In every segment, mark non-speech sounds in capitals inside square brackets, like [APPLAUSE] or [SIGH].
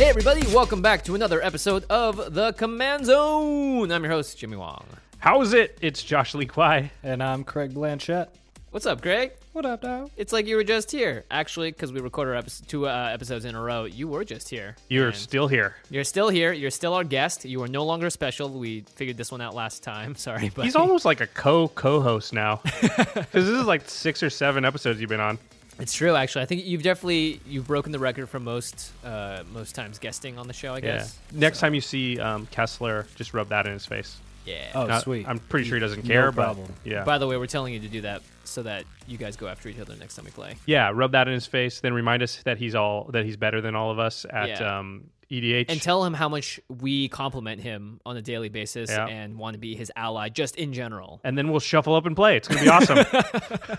Hey everybody, welcome back to another episode of The Command Zone. I'm your host, Jimmy Wong. How's it? It's Josh Lee Kwai. And I'm Craig Blanchett. What's up, Greg? What up, dog? It's like you were just here. Actually, because we recorded our episode, two uh, episodes in a row, you were just here. You're And still here. You're still here. You're still our guest. You are no longer special. We figured this one out last time. [LAUGHS] Sorry, but He's almost like a co co-host now, [LAUGHS] because this is like six or seven episodes you've been on. It's true, actually. I think you've definitely you've broken the record for most uh, most times guesting on the show. I Yeah. guess. Next time you see um, Kessler, just rub that in his face. Yeah. Oh, Not- sweet. I'm pretty sure he doesn't care, No care, problem. but yeah, By the way, we're telling you to do that so that you guys go after each other next time we play. yeah, rub that in his face. Then remind us that he's all that he's better than all of us at Yeah. um, EDH. and tell him how much we compliment him on a daily basis Yeah. and want to be his ally just in general. and then we'll shuffle up and play. It's gonna be awesome. [LAUGHS]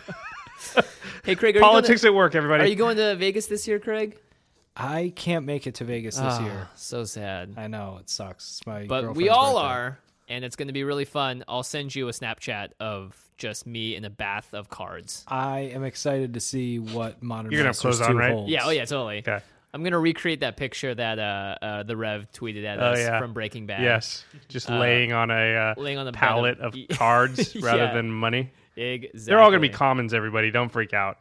[LAUGHS] Hey, Craig, are Politics you at work, everybody. are you going to Vegas this year, Craig? I can't make it to Vegas this Ah, year. So sad. I know it sucks. It's my But we all birthday. are, and it's going to be really fun. I'll send you a Snapchat of just me in a bath of cards. I am excited to see what modern You're gonna have Masters clothes on, right? holds. Yeah, oh yeah, totally. Okay. I'm gonna recreate that picture that uh, uh, the Rev tweeted at Oh, us yeah. from Breaking Bad. Yes, just Uh, laying on a uh, laying on the pallet of- of [LAUGHS] cards rather Yeah. than money. Exactly. They're all going to be commons, everybody. Don't freak out.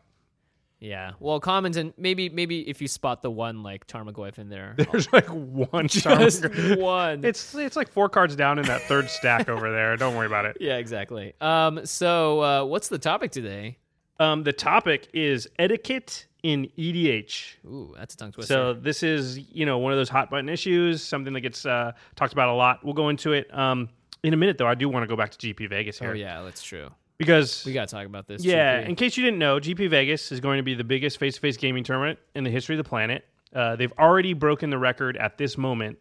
Yeah. Well, commons and maybe maybe if you spot the one like Tarmogoyf in there, There's like one just one. It's it's like four cards down in that third stack over there. Don't worry about it. [LAUGHS] yeah, exactly. Um. So, uh, what's the topic today? Um, the topic is etiquette in EDH. Ooh, that's a tongue twister. So this is you know one of those hot button issues, something that gets uh, talked about a lot. We'll go into it um, in a minute, though. I do want to go back to GP Vegas here oh yeah, that's true. Because We gotta talk about this. Yeah, GP. in case you didn't know, GP Vegas is going to be the biggest face-to-face gaming tournament in the history of the planet. Uh, they've already broken the record at this moment.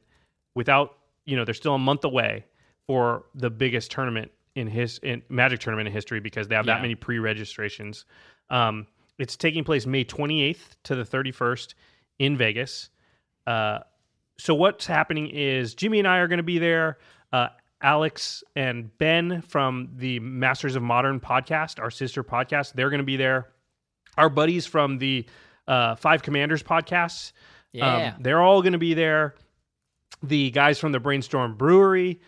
Without, you know, they're still a month away for the biggest tournament in his in Magic tournament in history because they have Yeah. that many pre-registrations. Um, it's taking place May 28th to the 31st in Vegas. Uh, so what's happening is Jimmy and I are going to be there. Uh, Alex and Ben from the Masters of Modern podcast, our sister podcast, they're going to be there. Our buddies from the uh, Five Commanders podcast, Yeah. um, they're all going to be there. The guys from the Brainstorm Brewery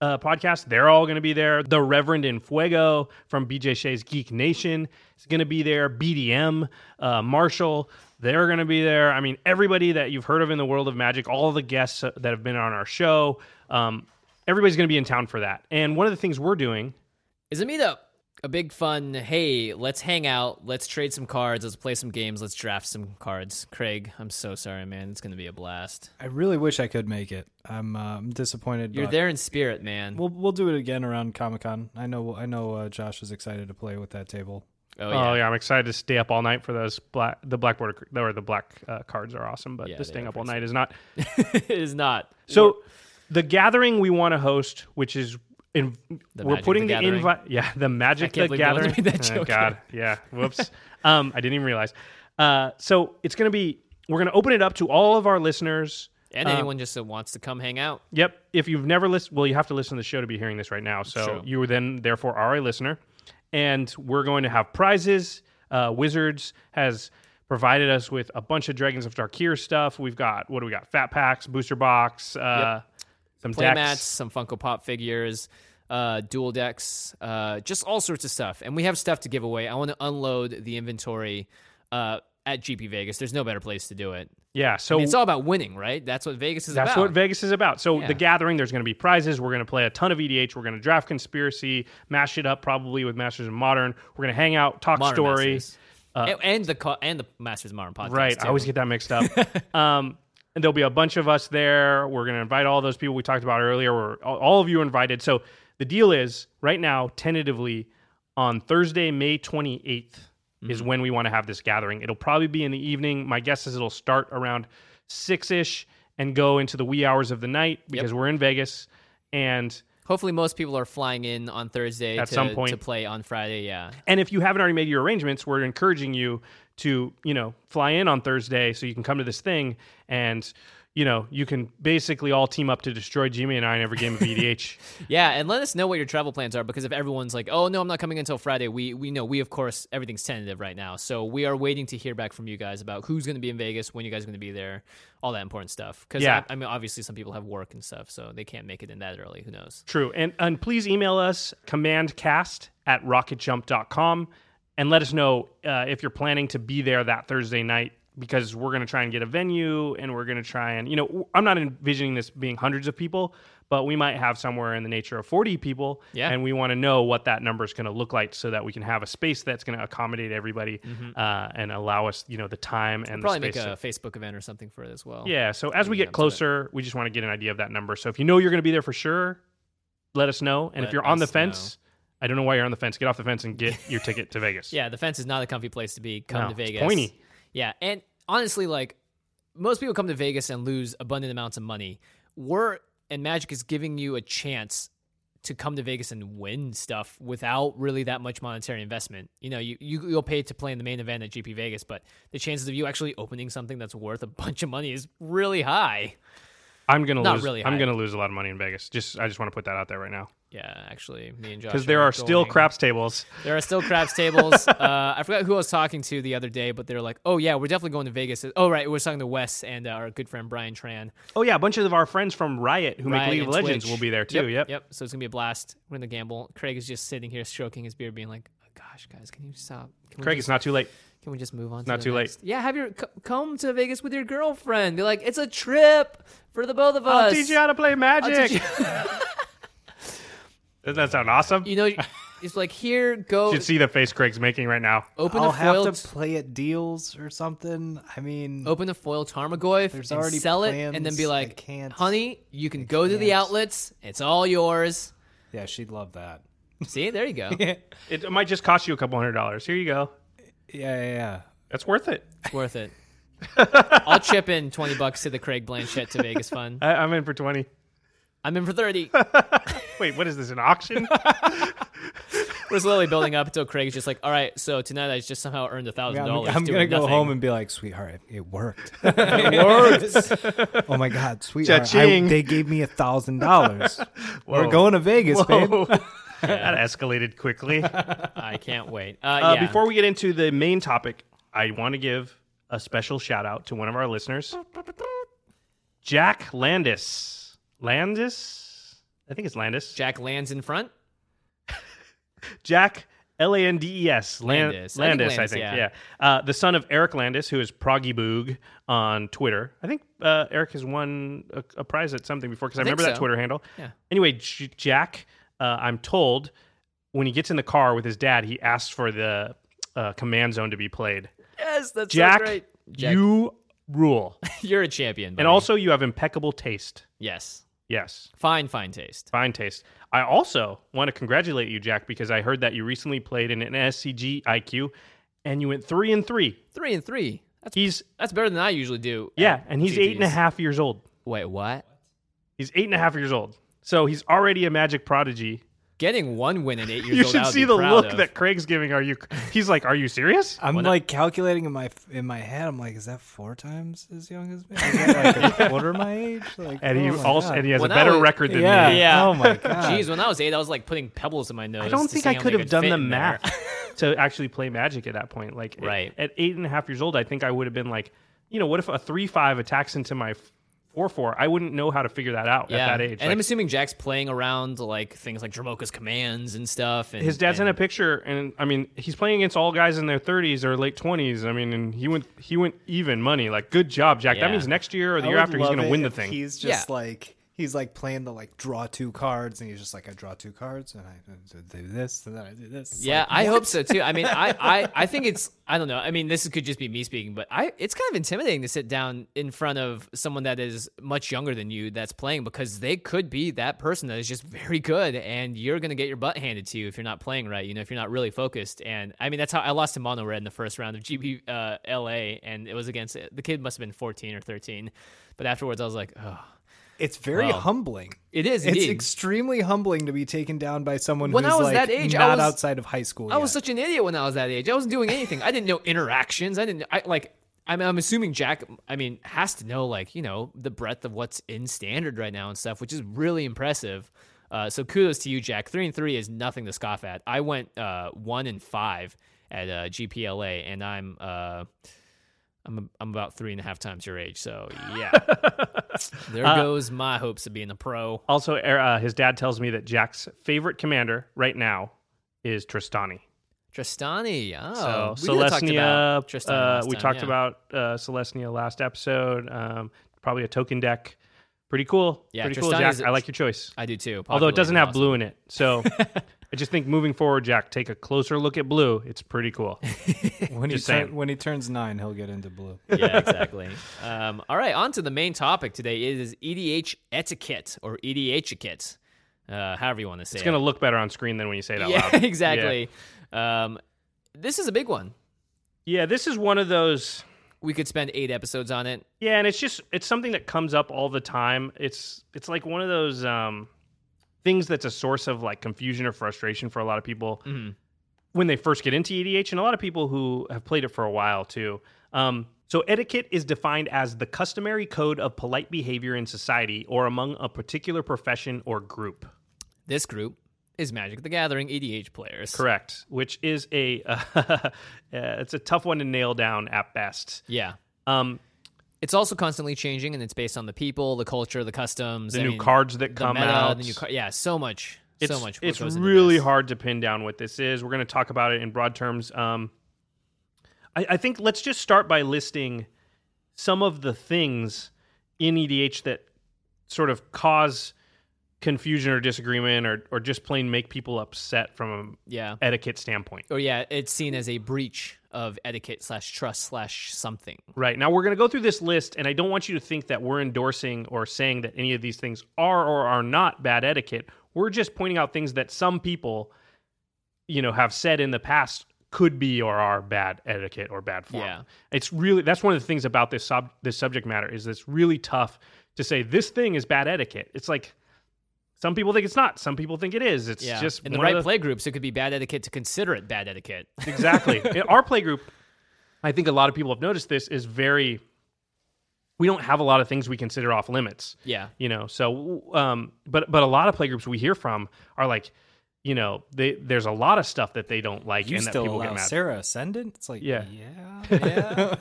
uh, podcast, they're all going to be there. The Reverend in Fuego from BJ Shea's Geek Nation is going to be there. BDM, uh, Marshall, they're going to be there. I mean, everybody that you've heard of in the world of magic, all the guests that have been on our show, um, everybody's going to be in town for that. And one of the things we're doing, Is a meetup. A big fun, hey, let's hang out, let's trade some cards, let's play some games, let's draft some cards. Craig, I'm so sorry, man. It's going to be a blast. I really wish I could make it. I'm, uh, I'm disappointed. You're there in spirit, man. We'll we'll do it again around Comic Con. I know I know uh, Josh is excited to play with that table. oh, oh yeah. yeah. I'm excited to stay up all night for those black. The black border or the black uh, cards are awesome, but Yeah, the staying up all night is not. [LAUGHS] it is not. So the gathering we want to host, which is in, The we're putting the the, invite. Yeah, the magic the believe no one's gathering. Oh, God, yeah. Whoops. um, I didn't even realize. Uh, so it's gonna be. We're gonna open it up to all of our listeners And Um, anyone just that wants to come hang out. Yep. If you've never listened, well, you have to listen to the show to be hearing this right now. So True. you then, therefore, are a listener. And we're going to have prizes. Uh, Wizards has provided us with a bunch of Dragons of Tarkir stuff. We've got, what do we got? Fat packs, booster box, uh, some Play decks. mats, some Funko Pop figures, uh, dual decks, uh, just all sorts of stuff. And we have stuff to give away. I want to unload the inventory uh, at GP Vegas. There's no better place to do it. Yeah. So I mean, it's all about winning, right? That's what Vegas is That's about. what Vegas is about. So Yeah. the gathering, there's going to be prizes. We're going to play a ton of EDH. We're going to draft conspiracy, mash it up probably with Masters of Modern. We're going to hang out, talk Modern story. Masters. and, and the and the Masters of Modern podcast. Right. I always get that mixed up. [LAUGHS] um, and there'll be a bunch of us there. We're going to invite all those people we talked about earlier. We're, all, of you are invited. So the deal is right now, tentatively, on Thursday, May 28th, is Mm-hmm. when we want to have this gathering. It'll probably be in the evening. My guess is it'll start around six ish and go into the wee hours of the night because we're in Vegas. And Hopefully, most people are flying in on Thursday At to, some point. to play on Friday. Yeah. And if you haven't already made your arrangements, we're encouraging you to, you know, fly in on Thursday so you can come to this thing and, you know, you can basically all team up to destroy Jimmy and I in every game of EDH. [LAUGHS] Yeah, and let us know what your travel plans are because if everyone's like, "Oh no, I'm not coming until Friday," we we know we of course everything's tentative right now, so we are waiting to hear back from you guys about who's going to be in Vegas, when you guys are going to be there, all that important stuff. Because Yeah. I, I mean, obviously some people have work and stuff, so they can't make it in that early. Who knows? True. And and please email us commandcast at rocketjump.com and let us know uh, if you're planning to be there that Thursday night because we're going to try and get a venue and we're going to try and, you know, I'm not envisioning this being hundreds of people, but we might have somewhere in the nature of 40 people. Yeah. And we want to know what that number is going to look like so that we can have a space that's going to accommodate everybody uh, and allow us, you know, the time and Probably the make space. a Facebook event or something for it as well. Yeah. So as we get to closer, we just want to get an idea of that number. So if you know you're going to be there for sure, let us know. And if you're on the fence, I don't know why you're on the fence. Get off the fence and get your ticket to [LAUGHS] Vegas. Yeah, the fence is not a comfy place to be. Come No, to Vegas. pointy. Yeah, and honestly, like most people come to Vegas and lose abundant amounts of money. We're and Magic is giving you a chance to come to Vegas and win stuff without really that much monetary investment. You know, you, you you'll pay to play in the main event at GP Vegas, but the chances of you actually opening something that's worth a [LAUGHS] bunch of money is really high. I'm gonna Not lose. really I'm high. gonna lose a lot of money in Vegas. Just I just want to put that out there right now Yeah, actually, me and Josh because there are still going- craps tables. [LAUGHS] There are still craps tables. uh, I forgot who I was talking to the other day, but they're like, "Oh yeah, we're definitely going to Vegas." Oh right, we were talking to Wes and uh, our good friend Brian Tran. Oh yeah, a bunch of our friends from Riot who Riot make League of and Legends Twitch. will be there too. Yep. Yep. So it's gonna be a blast. We're gonna gamble. Craig is just sitting here stroking his beard, being like, oh, "Gosh, guys, can you stop? Can we Craig, just, it's not too late. Can we just move on? to not the too late. Yeah, have your c- come to Vegas with your girlfriend. Be like, it's a trip for the both of us. I'll teach you how to play Magic. you- [LAUGHS] Doesn't that sound awesome? you know, it's like here, go You should see the face Craig's making right now. open I'll a foil. have to play at deals or something. I mean, open a foil Tarmogoyf There's and already sell it, and then be I like, can't- "Honey, you can go to the can't. outlets. It's all yours." yeah, she'd love that. See, there you go. [LAUGHS] It might just cost you a couple hundred dollars. Here you go. Yeah, yeah, yeah. That's worth it. It's worth it. [LAUGHS] I'll chip in twenty bucks to the Craig Blanchett to Vegas fund. I, I'm in for twenty. I'm in for thirty. [LAUGHS] Wait, what is this? An auction? [LAUGHS] We're slowly building up until Craig's just like, "All right, so tonight I just somehow earned a thousand dollars." I'm gonna doing go nothing." home and be like, sweetheart, it, it worked. it worked. oh my god, sweetheart, I, Cha-ching. they gave me a thousand dollars. We're going to Vegas, babe. Whoa. [LAUGHS] that escalated quickly. [LAUGHS] I can't wait. Uh, Uh, yeah. Before we get into the main topic, I want to give a special shout out to one of our listeners, Jack Landis. Landis? I think it's Landis. Jack lands in front. [LAUGHS] Jack L A N D E S. Lan- Landis. I think Landis, I Landis, think. yeah. Yeah. Uh, the son of Eric Landis, who is Proggy Boog on Twitter. I think uh, Eric has won a, a prize at something before because I, think remember that so. Twitter handle. Yeah. Anyway, J- Jack, uh, I'm told when he gets in the car with his dad, he asks for the uh, command zone to be played. Yes, that's Jack, so great. Jack, you rule. [LAUGHS] you're a champion. and also, you have impeccable taste. yes, Yes. fine, fine taste. Fine taste. I also want to congratulate you, Jack, because I heard that you recently played in an SCG IQ and you went three and three. Three and three. That's He's that's better than I usually do. yeah, and he's eight and a GPs. half years old. Wait, what? He's eight and a half years old. So he's already a magic prodigy. getting one win at eight years You old. I should would see be the look of. that Craig's giving. Are you? He's like, "Are you serious?" I'm When I- like calculating in my in my head. I'm like, is that four times as young as me? Is that like a [LAUGHS] quarter my age? Like, And he oh my also God. and he has When a I better was- record than yeah. me. Yeah. Oh my [LAUGHS] god. Jeez, when I was eight, I was like putting pebbles in my nose. I don't think I could have done the math to actually play Magic at that point. Like, Right. at eight and a half years old, I think I would have been like, you know, what if a three five attacks into my four four? I wouldn't know how to figure that out Yeah, at that age. and Like, I'm assuming Jack's playing around like things like Dromoka's commands and stuff. And his dad sent and, a picture, and I mean, he's playing against all guys in their 30s or late 20s. I mean, and he went he went even money. Like, good job, Jack. Yeah. That means next year or the I year after he's going to win the thing. He's just Yeah. like he's like playing the like draw two cards, and he's just like I draw two cards, and I do this, and then I do this. It's Yeah, like, I hope so too. I mean, I, I, [LAUGHS] I think it's I don't know. I mean, this could just be me speaking, but I it's kind of intimidating to sit down in front of someone that is much younger than you that's playing because they could be that person that is just very good and you're gonna get your butt handed to you if you're not playing right. You know, if you're not really focused. And I mean, that's how I lost to Mono Red in the first round of GP uh, LA, and it was against the kid must have been 14 or 13, but afterwards I was like, oh, It's very Wow. humbling. it is It's indeed. extremely humbling to be taken down by someone When who's I was like that age, I not was- outside of high school. I was such an idiot when I was that age. I wasn't doing anything. I didn't know interactions. I didn't. I like. I'm, I'm assuming Jack. I mean, has to know like you know the breadth of what's in standard right now and stuff, which is really impressive. Uh, so kudos to you, Jack. Three and three is nothing to scoff at. I went uh, one and five at uh, GPLA, and I'm uh, I'm I'm about three and a half times your age. So yeah, [LAUGHS] there Uh, goes my hopes of being a pro. Also, er, uh, his dad tells me that Jack's favorite commander right now is Trostani. Trostani. so Oh, we could've talked about Trostani uh, last we time, talked yeah. about uh, Celestia last episode. Um, probably a token deck. Pretty cool. Yeah, Pretty cool, Jack. is- I like your choice. I do too. Although it doesn't have awesome. blue in it. So [LAUGHS] I just think moving forward, Jack, take a closer look at blue. It's pretty cool. [LAUGHS] when he Just turn- saying. when he turns nine, he'll get into blue. yeah, exactly. Um, all right, on to the main topic today. It is EDH etiquette or EDH etiquette, uh, however you want to say it. It's it. going to look better on screen than when you say it out yeah, loud. [LAUGHS] exactly. Um, this is a big one. Yeah, this is one of those. We could spend eight episodes on it. Yeah, and it's just it's something that comes up all the time. It's it's like one of those um, things that's a source of like confusion or frustration for a lot of people Mhm. when they first get into EDH, and a lot of people who have played it for a while too. Um, so etiquette is defined as the customary code of polite behavior in society or among a particular profession or group. This group is Magic the Gathering EDH players. Correct, which is a [LAUGHS] uh, it's a tough one to nail down at best. Yeah. Um, It's also constantly changing, and it's based on the people, the culture, the customs, the I new mean, cards that come meta, out. the new car- yeah, so much, it's, so much. It's really hard to pin down what this is. We're going to talk about it in broad terms. Um, I, I think let's just start by listing some of the things in EDH that sort of cause confusion or disagreement or, or just plain make people upset from a Yeah. etiquette standpoint. Or yeah, it's seen as a breach of etiquette slash trust slash something. Right. Now we're going to go through this list, and I don't want you to think that we're endorsing or saying that any of these things are or are not bad etiquette. We're just pointing out things that some people, you know, have said in the past could be or are bad etiquette or bad form. Yeah. It's really that's one of the things about this sub this subject matter is it's really tough to say this thing is bad etiquette. It's like some people think it's not, some people think it is. It's Yeah. just in the right play groups, it could be bad etiquette to consider it bad etiquette. [LAUGHS] Exactly. In our play group, I think a lot of people have noticed this is very. We don't have a lot of things we consider off limits. yeah. You know, so um, but but a lot of play groups we hear from are like, you know, they there's a lot of stuff that they don't like You and that people allow get mad. Serra Ascendant? It's like Yeah. yeah, [LAUGHS] yeah.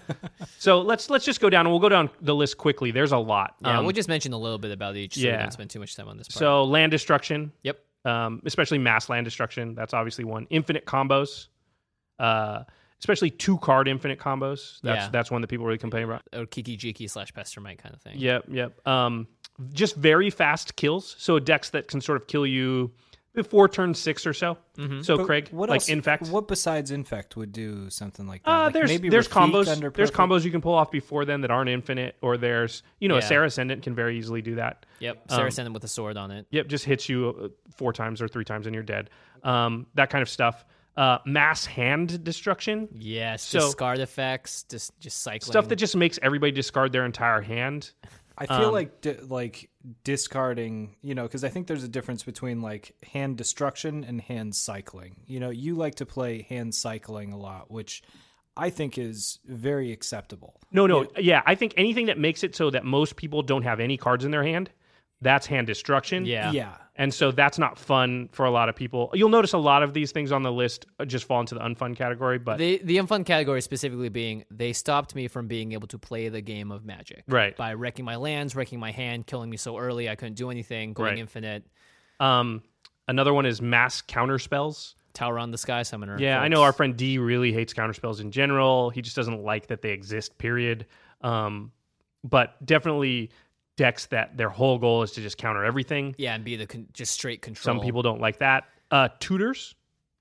So let's let's just go down and we'll go down the list quickly. There's a lot. Yeah, Um, we'll just mention a little bit about each so we yeah. don't spend too much time on this part. so land destruction, yep. um, especially mass land destruction. That's obviously one. Infinite combos, uh, especially two card infinite combos. That's Yeah. that's one that people really complain about. Or Kiki Jiki slash Pestermite kind of thing. Yep, yep. Um, just very fast kills. So decks that can sort of kill you before turn six or so. Mm-hmm. So But Craig, what like else, infect. What besides infect would do something like that? Uh, Like there's maybe there's Rafiq combos under there's combos you can pull off before then that aren't infinite, or there's you know a Yeah. Serra Ascendant can very easily do that. Yep. Sarah Um, sent him with a sword on it. Yep, just hits you uh, four times or three times and you're dead. Um, that kind of stuff. Uh, mass hand destruction, Yes. so- discard effects. Just just cycling. stuff that just makes everybody discard their entire hand. I feel Um, like di- like discarding, you know, because I think there's a difference between like hand destruction and hand cycling. You know, you like to play hand cycling a lot, which I think is very acceptable. No, no, yeah. I think anything that makes it so that most people don't have any cards in their hand, that's hand destruction. Yeah. Yeah. And so that's not fun for a lot of people. You'll notice a lot of these things on the list uh, just fall into the unfun category, but The the unfun category specifically being they stopped me from being able to play the game of Magic. Right. By wrecking my lands, wrecking my hand, killing me so early I couldn't do anything, going Right. infinite. um, another one is mass counter spells. Talrand, Sky Summoner. Yeah, I know our friend D really hates counter spells in general. He just doesn't like that they exist, period. Um, but definitely decks that their whole goal is to just counter everything. Yeah, and be the con- just straight control. Some people don't like that. Uh, tutors.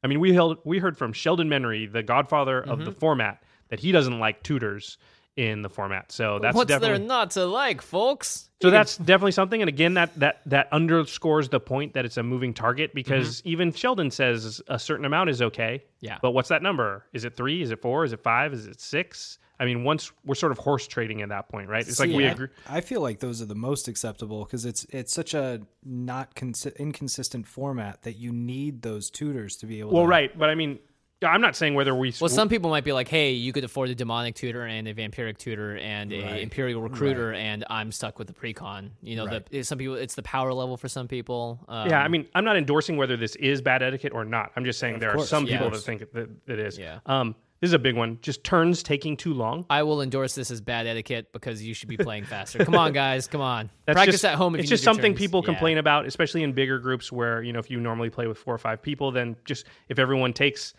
I mean, we held we heard from Sheldon Menery, the godfather of Mm-hmm. the format, that he doesn't like tutors in the format. So that's What's definitely there not to like, folks? so that's definitely something. And again, that that that underscores the point that it's a moving target because even Sheldon says a certain amount is okay. Mm-hmm. Yeah. But what's that number? Is it three? Is it four? Is it five? Is it six? I mean, once we're sort of horse trading at that point, right? It's like we I- agree. I feel like those are the most acceptable because it's it's such a not consi- inconsistent format that you need those tutors to be able. To Well, to, right, but I mean, I'm not saying whether we. Well, some people might be like, "Hey, you could afford a demonic tutor and a vampiric tutor and a imperial recruiter, and I'm stuck with the precon." You know, the some people it's the power level for some people. Um, yeah, I mean, I'm not endorsing whether this is bad etiquette or not. I'm just saying there course, are some yeah. people that think that it is. Yeah. Um, this is a big one. Just turns taking too long. I will endorse this as bad etiquette because you should be playing faster. Come on, [LAUGHS] guys, come on. That's Practice just, at home. If it's just something turns. people Yeah. complain about, especially in bigger groups where you know if you normally play with four or five people, then just if everyone takes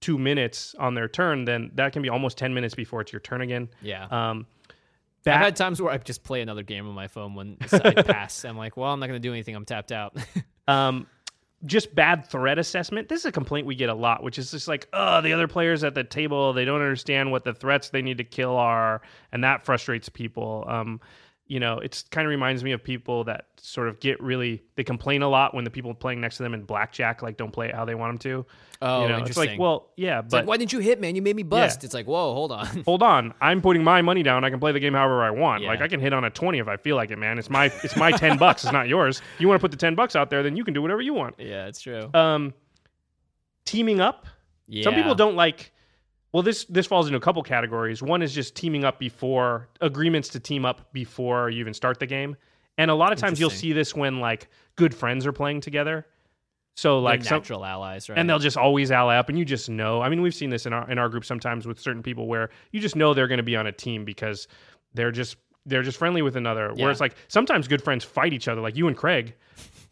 two minutes on their turn, then that can be almost ten minutes before it's your turn again. Yeah. Um, I've had times where I just play another game on my phone when I [LAUGHS] pass. I'm like, well, I'm not going to do anything. I'm tapped out. [LAUGHS] um, just bad threat assessment. This is a complaint we get a lot, which is just like, oh, the other players at the table they don't understand what the threats they need to kill are, and that frustrates people. Um, you know, it's kind of reminds me of people that sort of get really they complain a lot when the people playing next to them in blackjack like don't play it how they want them to. Oh, you know, it's like, interesting. well, yeah, It's but like, why didn't you hit, man? You made me bust. Yeah. It's like, whoa, hold on. [LAUGHS] hold on, I'm putting my money down. I can play the game however I want. Yeah. Like I can hit on a twenty if I feel like it, man. It's my it's my ten [LAUGHS] bucks. It's not yours. You want to put the ten bucks out there, then you can do whatever you want. yeah, it's true. Um, teaming up. yeah. Some people don't like. Well, this this falls into a couple categories. One is just teaming up before agreements to team up before you even start the game, and a lot of times you'll see this when like good friends are playing together. So They're like some, natural allies, right? and they'll just always ally up, and you just know. I mean, we've seen this in our in our group sometimes with certain people where you just know they're going to be on a team because they're just they're just friendly with another. Yeah. Whereas like sometimes good friends fight each other, like you and Craig.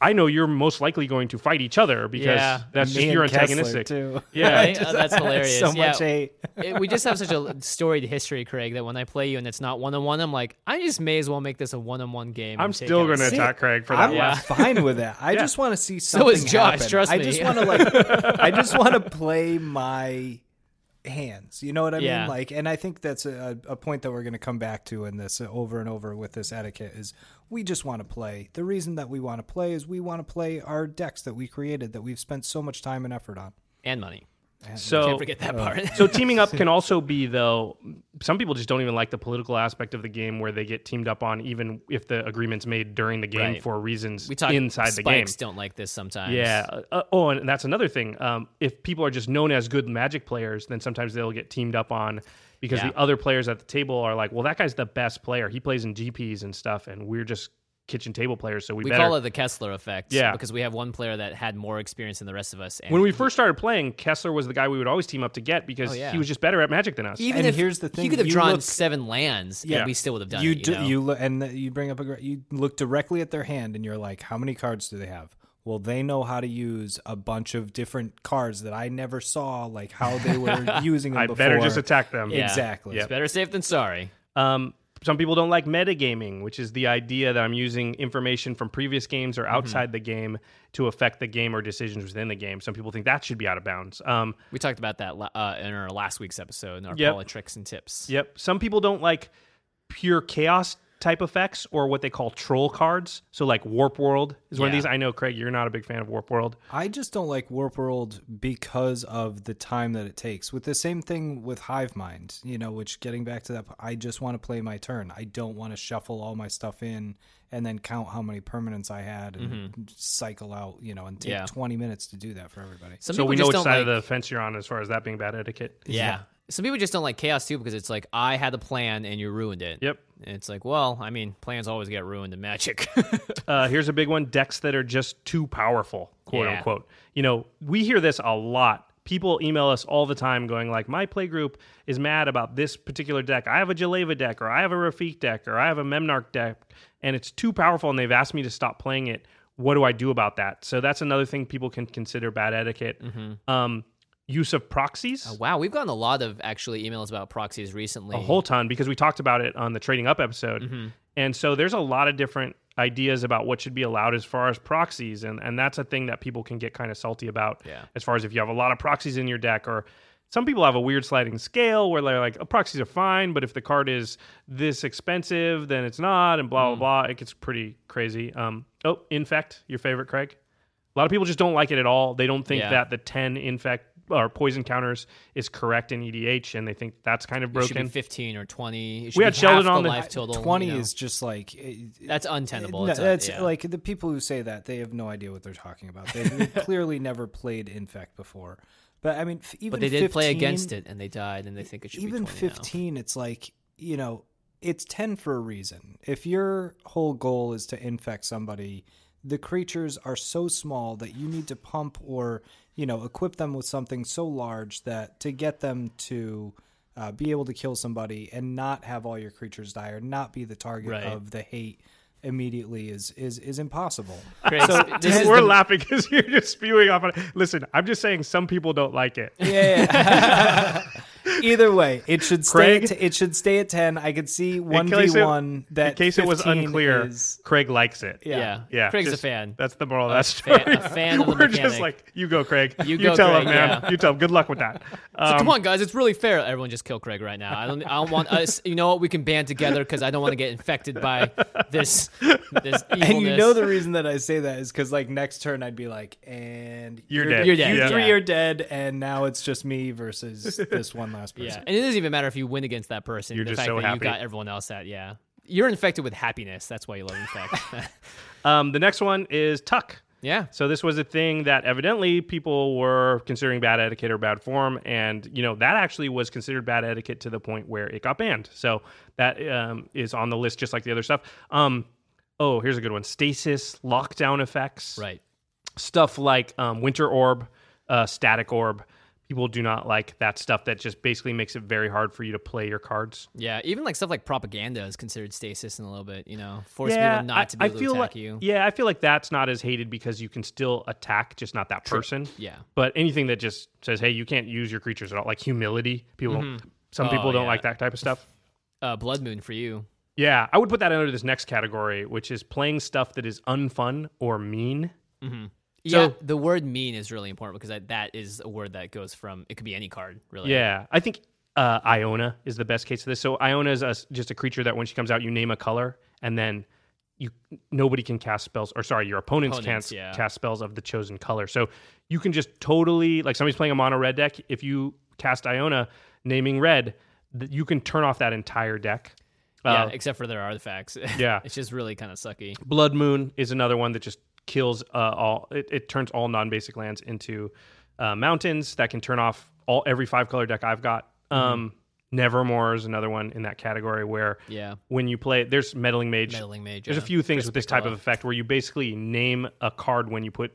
I know you're most likely going to fight each other because Yeah. that's just Me you're and Kessler, antagonistic. too. Yeah. Right? Oh, that's [LAUGHS] hilarious. so yeah. much hate. It- we just have such a storied history, Craig, that when I play you and it's not one on one, I'm like, I just may as well make this a one on one game. I'm still going to attack Craig for that. I'm. Yeah. fine with that. I [LAUGHS] Yeah. just want to see So something is Josh, happen. trust I me. just want to like. [LAUGHS] I just want to play my hands. You know what I Yeah. mean? Like, and I think that's a, a point that we're going to come back to in this uh, over and over with this etiquette is we just want to play. The reason that we want to play is we want to play our decks that we created that we've spent so much time and effort on. and money. So Can't forget that part. so teaming up [LAUGHS] can also be though some people just don't even like the political aspect of the game where they get teamed up on even if the agreement's made during the game Right. for reasons we talk inside the game. spikes don't like this sometimes. Yeah. Uh, oh, and that's another thing. Um, if people are just known as good Magic players, then sometimes they'll get teamed up on because Yeah. the other players at the table are like, "Well, that guy's the best player. He plays in GPs and stuff, and we're just kitchen table players, so we, We better." call it the Kessler effect. Yeah. Because we have one player that had more experience than the rest of us. And when we first started playing, Kessler was the guy we would always team up to get because Oh, yeah. he was just better at Magic than us. even And if here's the thing, he thing, could have you drawn look- seven lands, yeah, Yeah. we still would have done you it. You, know? you look and the- you bring up a gr- you look directly at their hand and you're like, how many cards do they have? Well, they know how to use a bunch of different cards that I never saw, like how they were [LAUGHS] using them I before. better just attack them. Yeah. Exactly. It's better safe than sorry. Um, some people don't like metagaming, which is the idea that I'm using information from previous games or Mm-hmm. outside the game to affect the game or decisions within the game. Some people think that should be out of bounds. Um, We talked about that uh, in our last week's episode, in our Yep. politics and tips. Yep. Some people don't like pure chaos type effects or what they call troll cards. So like Warp World is one of these. I know Craig, you're not a big fan of Warp World. I just don't like Warp World because of the time that it takes. With the same thing with Hive Mind, you know, which getting back to that, I just want to play my turn. I don't want to shuffle all my stuff in and then count how many permanents I had and cycle out, you know, and take Mm-hmm. Yeah. 20 minutes to do that for everybody. Some so we know which side like, of the fence you're on as far as that being bad etiquette. Yeah. Some people just don't like chaos too because it's like I had a plan and you ruined it. Yep. And it's like, well, I mean, plans always get ruined in Magic. [LAUGHS] Uh, here's a big one: decks that are just too powerful, quote Yeah. unquote. You know, we hear this a lot. People email us all the time, going like, "My play group is mad about this particular deck. I have a Jeleva deck, or I have a Rafiq deck, or I have a Memnarch deck, and it's too powerful, and they've asked me to stop playing it. What do I do about that?" So that's another thing people can consider bad etiquette. Um, use of proxies. Mm-hmm. wow, we've gotten a lot of actually emails about proxies recently. a whole ton because we talked about it on the trading up episode Mm-hmm. and so there's a lot of different ideas about what should be allowed as far as proxies and and that's a thing that people can get kind of salty about Yeah. as far as if you have a lot of proxies in your deck or some people have a weird sliding scale where they're like oh, proxies are fine but if the card is this expensive then it's not and Mm. blah blah blah it gets pretty crazy um oh infect your favorite craig a lot of people just don't like it at all they don't think Yeah. that the 10 infect or poison counters is correct in EDH, and they think that's kind of It should broken. be 15 or 20. It should We be had Sheldon half on the the- life total. 20 you know? is just like it- That's untenable. No, It's a- that's yeah. like the people who say that they have no idea what they're talking about. They've [LAUGHS] clearly never played Infect before. But I mean, even But they did play against it and they died, and they think it should even be 20 now. 15 it's like you know it's 10 for a reason if your whole goal is to infect somebody the creatures are so small that you need to pump or you know equip them with something so large that to get them to uh, be able to kill somebody and not have all your creatures die or not be the target Right. of the hate immediately is is is impossible Great. this We're the- [LAUGHS] laughing because you're just spewing off on. Listen, I'm just saying some people don't like it. Yeah. [LAUGHS] Either way, it should stay. Craig? At, t- it should stay at ten. I could see one v one. That in case it was unclear, is- Craig likes it. yeah. Yeah, Craig's just- a fan. That's the moral of that fan- story. a fan of the [LAUGHS] We're just like, you go, Craig. You You, go, tell Craig, him, man. yeah. You tell him. Good luck with that. [LAUGHS] So Um, come on, guys, it's really fair. Everyone just kill Craig right now. I don't. I don't want us. You know what? We can band together because I don't want to get infected by this. This evilness. [LAUGHS] and you know the reason that I say that is because like next turn I'd be like, and You're dead. You're dead, You yeah. three are dead, and now it's just me versus this one last person. Yeah, and it doesn't even matter if you win against that person. You're the just fact so that happy. you got everyone else that. Yeah, you're infected with happiness. That's why you love infect. [LAUGHS] [LAUGHS] um, the next one is Tuck. yeah. So this was a thing that evidently people were considering bad etiquette or bad form, and you know that actually was considered bad etiquette to the point where it got banned. So that um, is on the list, just like the other stuff. Um, oh, here's a good one: stasis, lockdown effects, Right. stuff like um, winter orb, uh, static orb. People do not like that stuff. That just basically makes it very hard for you to play your cards. Yeah, even like stuff like propaganda is considered stasis in a little bit. You know, force people not to be I able to feel attack like, you. Yeah, I feel like that's not as hated because you can still attack, just not that person. Yeah. But anything that just says, "Hey, you can't use your creatures at all," like humility, people don't. Some Oh, people don't yeah. like that type of stuff. Uh, Blood Moon for you. Yeah, I would put that under this next category, which is playing stuff that is unfun or mean. Yeah, the word mean is really important because that, that is a word that goes from it could be any card really. Yeah, I think uh, Iona is the best case of this. So Iona is a, just a creature that when she comes out, you name a color, and then you nobody can cast spells. Or sorry, your opponents, Opponents, can't yeah. cast spells of the chosen color. So you can just totally like somebody's playing a mono red deck. If you cast Iona, naming red, th- you can turn off that entire deck. Yeah, Uh, except for their artifacts. [LAUGHS] Yeah. it's just really kind of sucky. Blood Moon is another one that just kills uh, all. It, it turns all non-basic lands into uh, mountains that can turn off all every five color deck I've got. Um, Nevermore is another one in that category where Yeah. when you play, there's Meddling Mage. Meddling Mage, There's a few things with this type of effect where you basically name a card when you put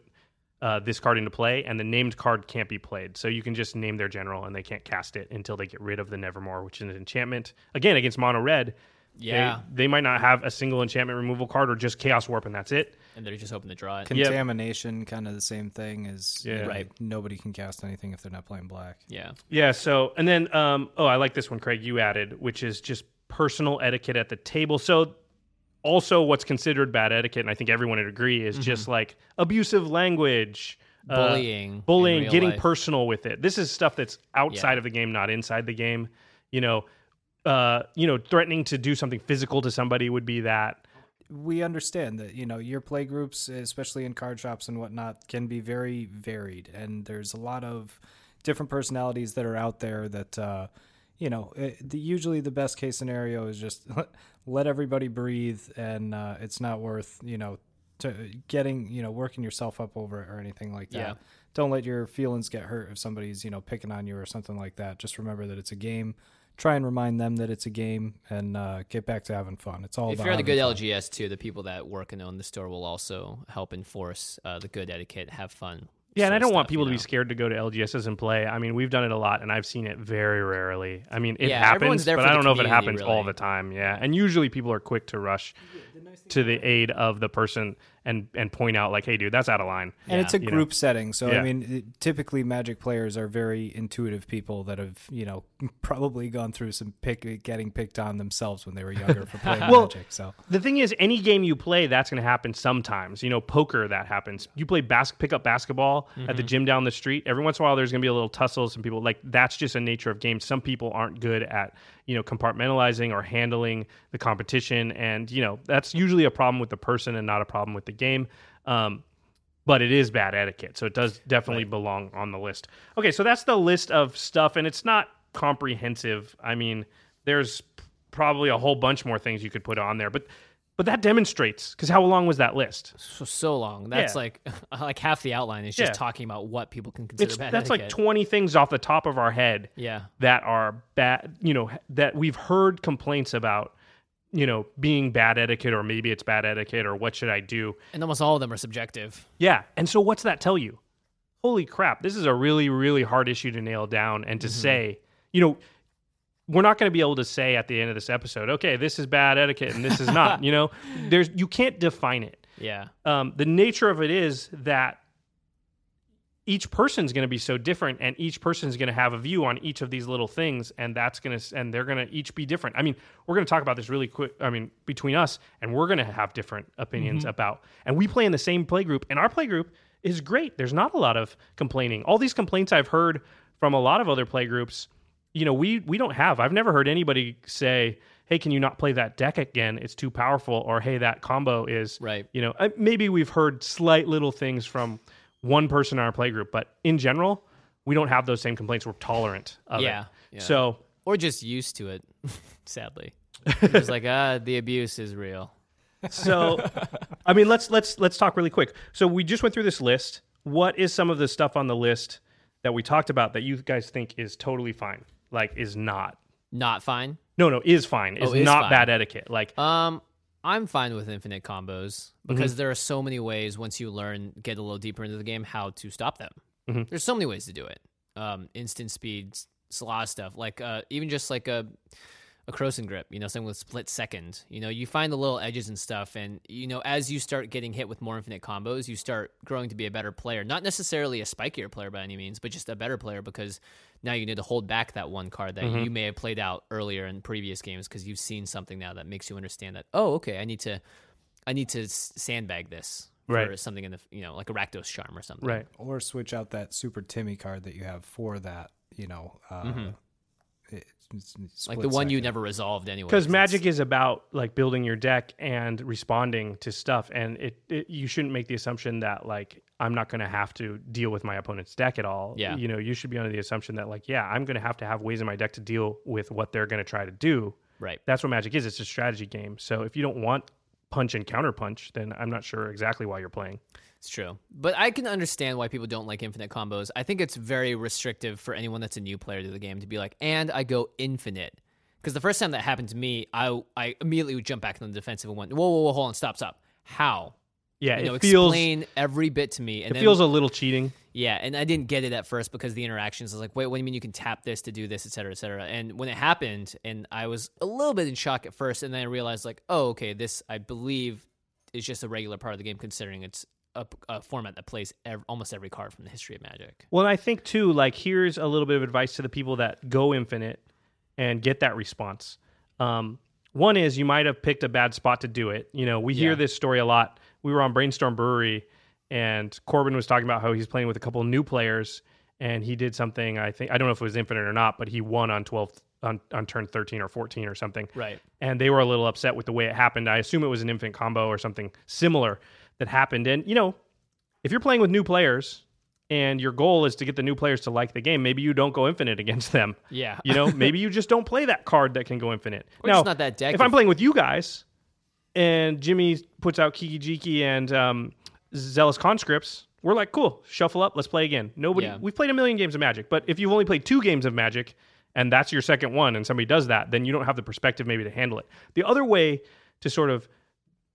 uh, this card into play, and the named card can't be played. So you can just name their general, and they can't cast it until they get rid of the Nevermore, which is an enchantment. Again, against mono red. They- Yeah. they, might not have a single enchantment removal card or just Chaos Warp, and that's it. And they're just hoping to draw it. Contamination, kind of the same thing as Yeah. Right. Nobody can cast anything if they're not playing black. yeah. Yeah. So, and then, um, oh, I like this one, Craig. You added, which is just personal etiquette at the table. So, also, what's considered bad etiquette, and I think everyone would agree, is just like abusive language, uh, Mm-hmm. Bullying in bullying, getting life. personal with it. This is stuff that's outside Yeah. of the game, not inside the game. You know, uh, you know, threatening to do something physical to somebody would be that. we understand that you know your play groups especially in card shops and whatnot can be very varied and there's a lot of different personalities that are out there that uh you know, it, the, usually the best case scenario is just [LAUGHS] let everybody breathe, and uh, it's not worth you know to getting you know working yourself up over it or anything like that. Yeah. Don't let your feelings get hurt if somebody's you know picking on you or something like that. Just remember that it's a game. Try and remind them that it's a game, and uh, get back to having fun. It's all if about you're at a good fun. LGS too, the people that work and own the store will also help enforce uh, the good etiquette, have fun. Yeah, and I don't want people you to be scared to go to LGSs and play. I mean, we've done it a lot, and I've seen it very rarely. I mean, it Yeah, happens, but I don't know if it community, happens all the time. Yeah, and usually people are quick to rush to the aid of the person and and point out like, "Hey, dude, that's out of line." and it's a You know. group setting so Yeah. i mean typically magic players are very intuitive people that have you know [LAUGHS] probably gone through some pick getting picked on themselves when they were younger for playing [LAUGHS] Well, magic so The thing is, any game you play, that's going to happen sometimes. You know, poker, that happens. You play bas- pick up basketball at Mm-hmm. the gym down the street. Every once in a while, there's going to be a little tussle. Some people like that's just a nature of games. Some people aren't good at you know compartmentalizing or handling the competition, and you know that's usually a problem with the person and not a problem with the game. Um, but it is bad etiquette, so it does definitely belong on the list. Okay, so that's the list of stuff, and it's not comprehensive. I mean, there's probably a whole bunch more things you could put on there, but but that demonstrates because how long was that list? so, so long. That's Yeah. like [LAUGHS] like half the outline is just Yeah. talking about what people can consider It's bad that's like 20 things off the top of our head yeah. that are bad, you know, that we've heard complaints about, you know, being bad etiquette or maybe it's bad etiquette or what should I do? And almost all of them are subjective. Yeah. And so what's that tell you? Holy crap, this is a really really hard issue to nail down and to say, you know, we're not going to be able to say at the end of this episode, okay, this is bad etiquette and this is not, [LAUGHS] you know. There's you can't define it. Yeah. um, the nature of it is that each person's going to be so different and each person's going to have a view on each of these little things and that's going to and they're going to each be different. I mean we're going to talk about this really quick i mean between us and we're going to have different opinions about and we play in the same play group and our play group is great. There's not a lot of complaining. All these complaints i've heard from a lot of other play groups you know we we don't have. I've never heard anybody say hey can you not play that deck again? It's too powerful or hey that combo is Right. you know uh, maybe we've heard slight little things from one person in our play group but in general we don't have those same complaints we're tolerant of Yeah, it yeah. so Or just used to it, [LAUGHS] sadly. It's like, ah, the abuse is real. so [LAUGHS] i mean let's let's let's talk really quick so we just went through this list what is some of the stuff on the list that we talked about that you guys think is totally fine like is not Not fine. no no is fine is, Oh, is not fine. bad etiquette like Um, I'm fine with infinite combos because there are so many ways once you learn, get a little deeper into the game, how to stop them. There's so many ways to do it. Um, instant speeds, a lot of stuff. Like uh, even just like a a Krosan Grip, you know, something with split second. You know, you find the little edges and stuff, and you know, as you start getting hit with more infinite combos, you start growing to be a better player. Not necessarily a spikier player by any means, but just a better player because now you need to hold back that one card that you may have played out earlier in previous games because you've seen something now that makes you understand that. Oh, okay, I need to, I need to sandbag this for Right. something in the you know like a Rakdos charm or something. right or switch out that super timmy card that you have for that you know uh it- it's- it's Like the one you never resolved anyway. because magic is about like building your deck and responding to stuff and it, it you shouldn't make the assumption that like i'm not going to have to deal with my opponent's deck at all Yeah. you know you should be under the assumption that like yeah i'm going to have to have ways in my deck to deal with what they're going to try to do right. that's what magic is it's a strategy game so if you don't want punch and counter punch then i'm not sure exactly why you're playing It's true. But I can understand why people don't like infinite combos. I think it's very restrictive for anyone that's a new player to the game to be like, and I go infinite. Because the first time that happened to me, I I immediately would jump back on the defensive and went, whoa, whoa, whoa, hold on, stop, stop. How? yeah You know, it feels explain every bit to me. And it then, feels a little cheating yeah, and I didn't get it at first because the interactions I was like, wait, what do you mean you can tap this to do this, et cetera, et cetera. And when it happened, and I was a little bit in shock at first, and then I realized like, oh, okay, this I believe is just a regular part of the game, considering it's a, a format that plays ev- almost every card from the history of Magic. Well, I think too, like here's a little bit of advice to the people that go infinite and get that response. Um, one is you might have picked a bad spot to do it. You know, we hear Yeah. this story a lot. We were on Brainstorm Brewery, and Corbin was talking about how he's playing with a couple new players, and he did something. I think I don't know if it was infinite or not, but he won on twelve on, on turn thirteen or fourteen or something Right. and they were a little upset with the way it happened. I assume it was an infant combo or something similar that happened. And you know, if you're playing with new players and your goal is to get the new players to like the game, maybe you don't go infinite against them. Yeah. You know, maybe [LAUGHS] you just don't play that card that can go infinite. Or now, not that deck if I'm playing with you guys and Jimmy puts out Kiki Jiki and um, Zealous Conscripts, we're like, cool, shuffle up, let's play again. Nobody, Yeah. we've played a million games of Magic, but if you've only played two games of Magic and that's your second one and somebody does that, then you don't have the perspective maybe to handle it. The other way to sort of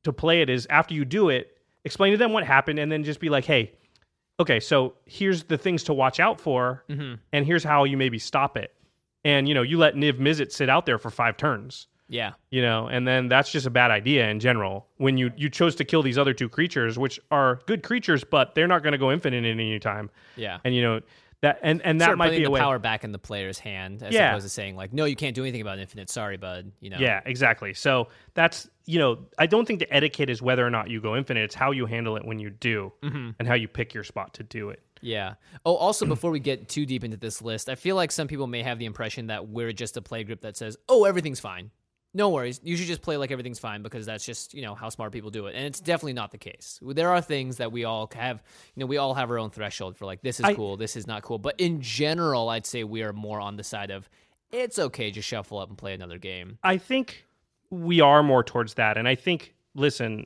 to play it is after you do it, explain to them what happened and then just be like, hey, okay, so here's the things to watch out for, mm-hmm. and here's how you maybe stop it. And you know, you let Niv Mizzet sit out there for five turns, Yeah. you know, and then that's just a bad idea in general. When you you chose to kill these other two creatures, which are good creatures, but they're not going to go infinite in any time. Yeah. And you know that and and that Start might be a the way. power back in the player's hand as Yeah. opposed to saying like, no, you can't do anything about infinite. Sorry, bud. You know. Yeah, exactly. So that's you know, I don't think the etiquette is whether or not you go infinite. It's how you handle it when you do, mm-hmm. and how you pick your spot to do it. Yeah. Oh, also, before we get too deep into this list, I feel like some people may have the impression that we're just a play group that says, "Oh, everything's fine." No worries. You should just play like everything's fine because that's just you know how smart people do it, and it's definitely not the case. There are things that we all have. You know, we all have our own threshold for like this is I- cool, this is not cool. But in general, I'd say we are more on the side of it's okay, just shuffle up and play another game. I think we are more towards that, and I think listen,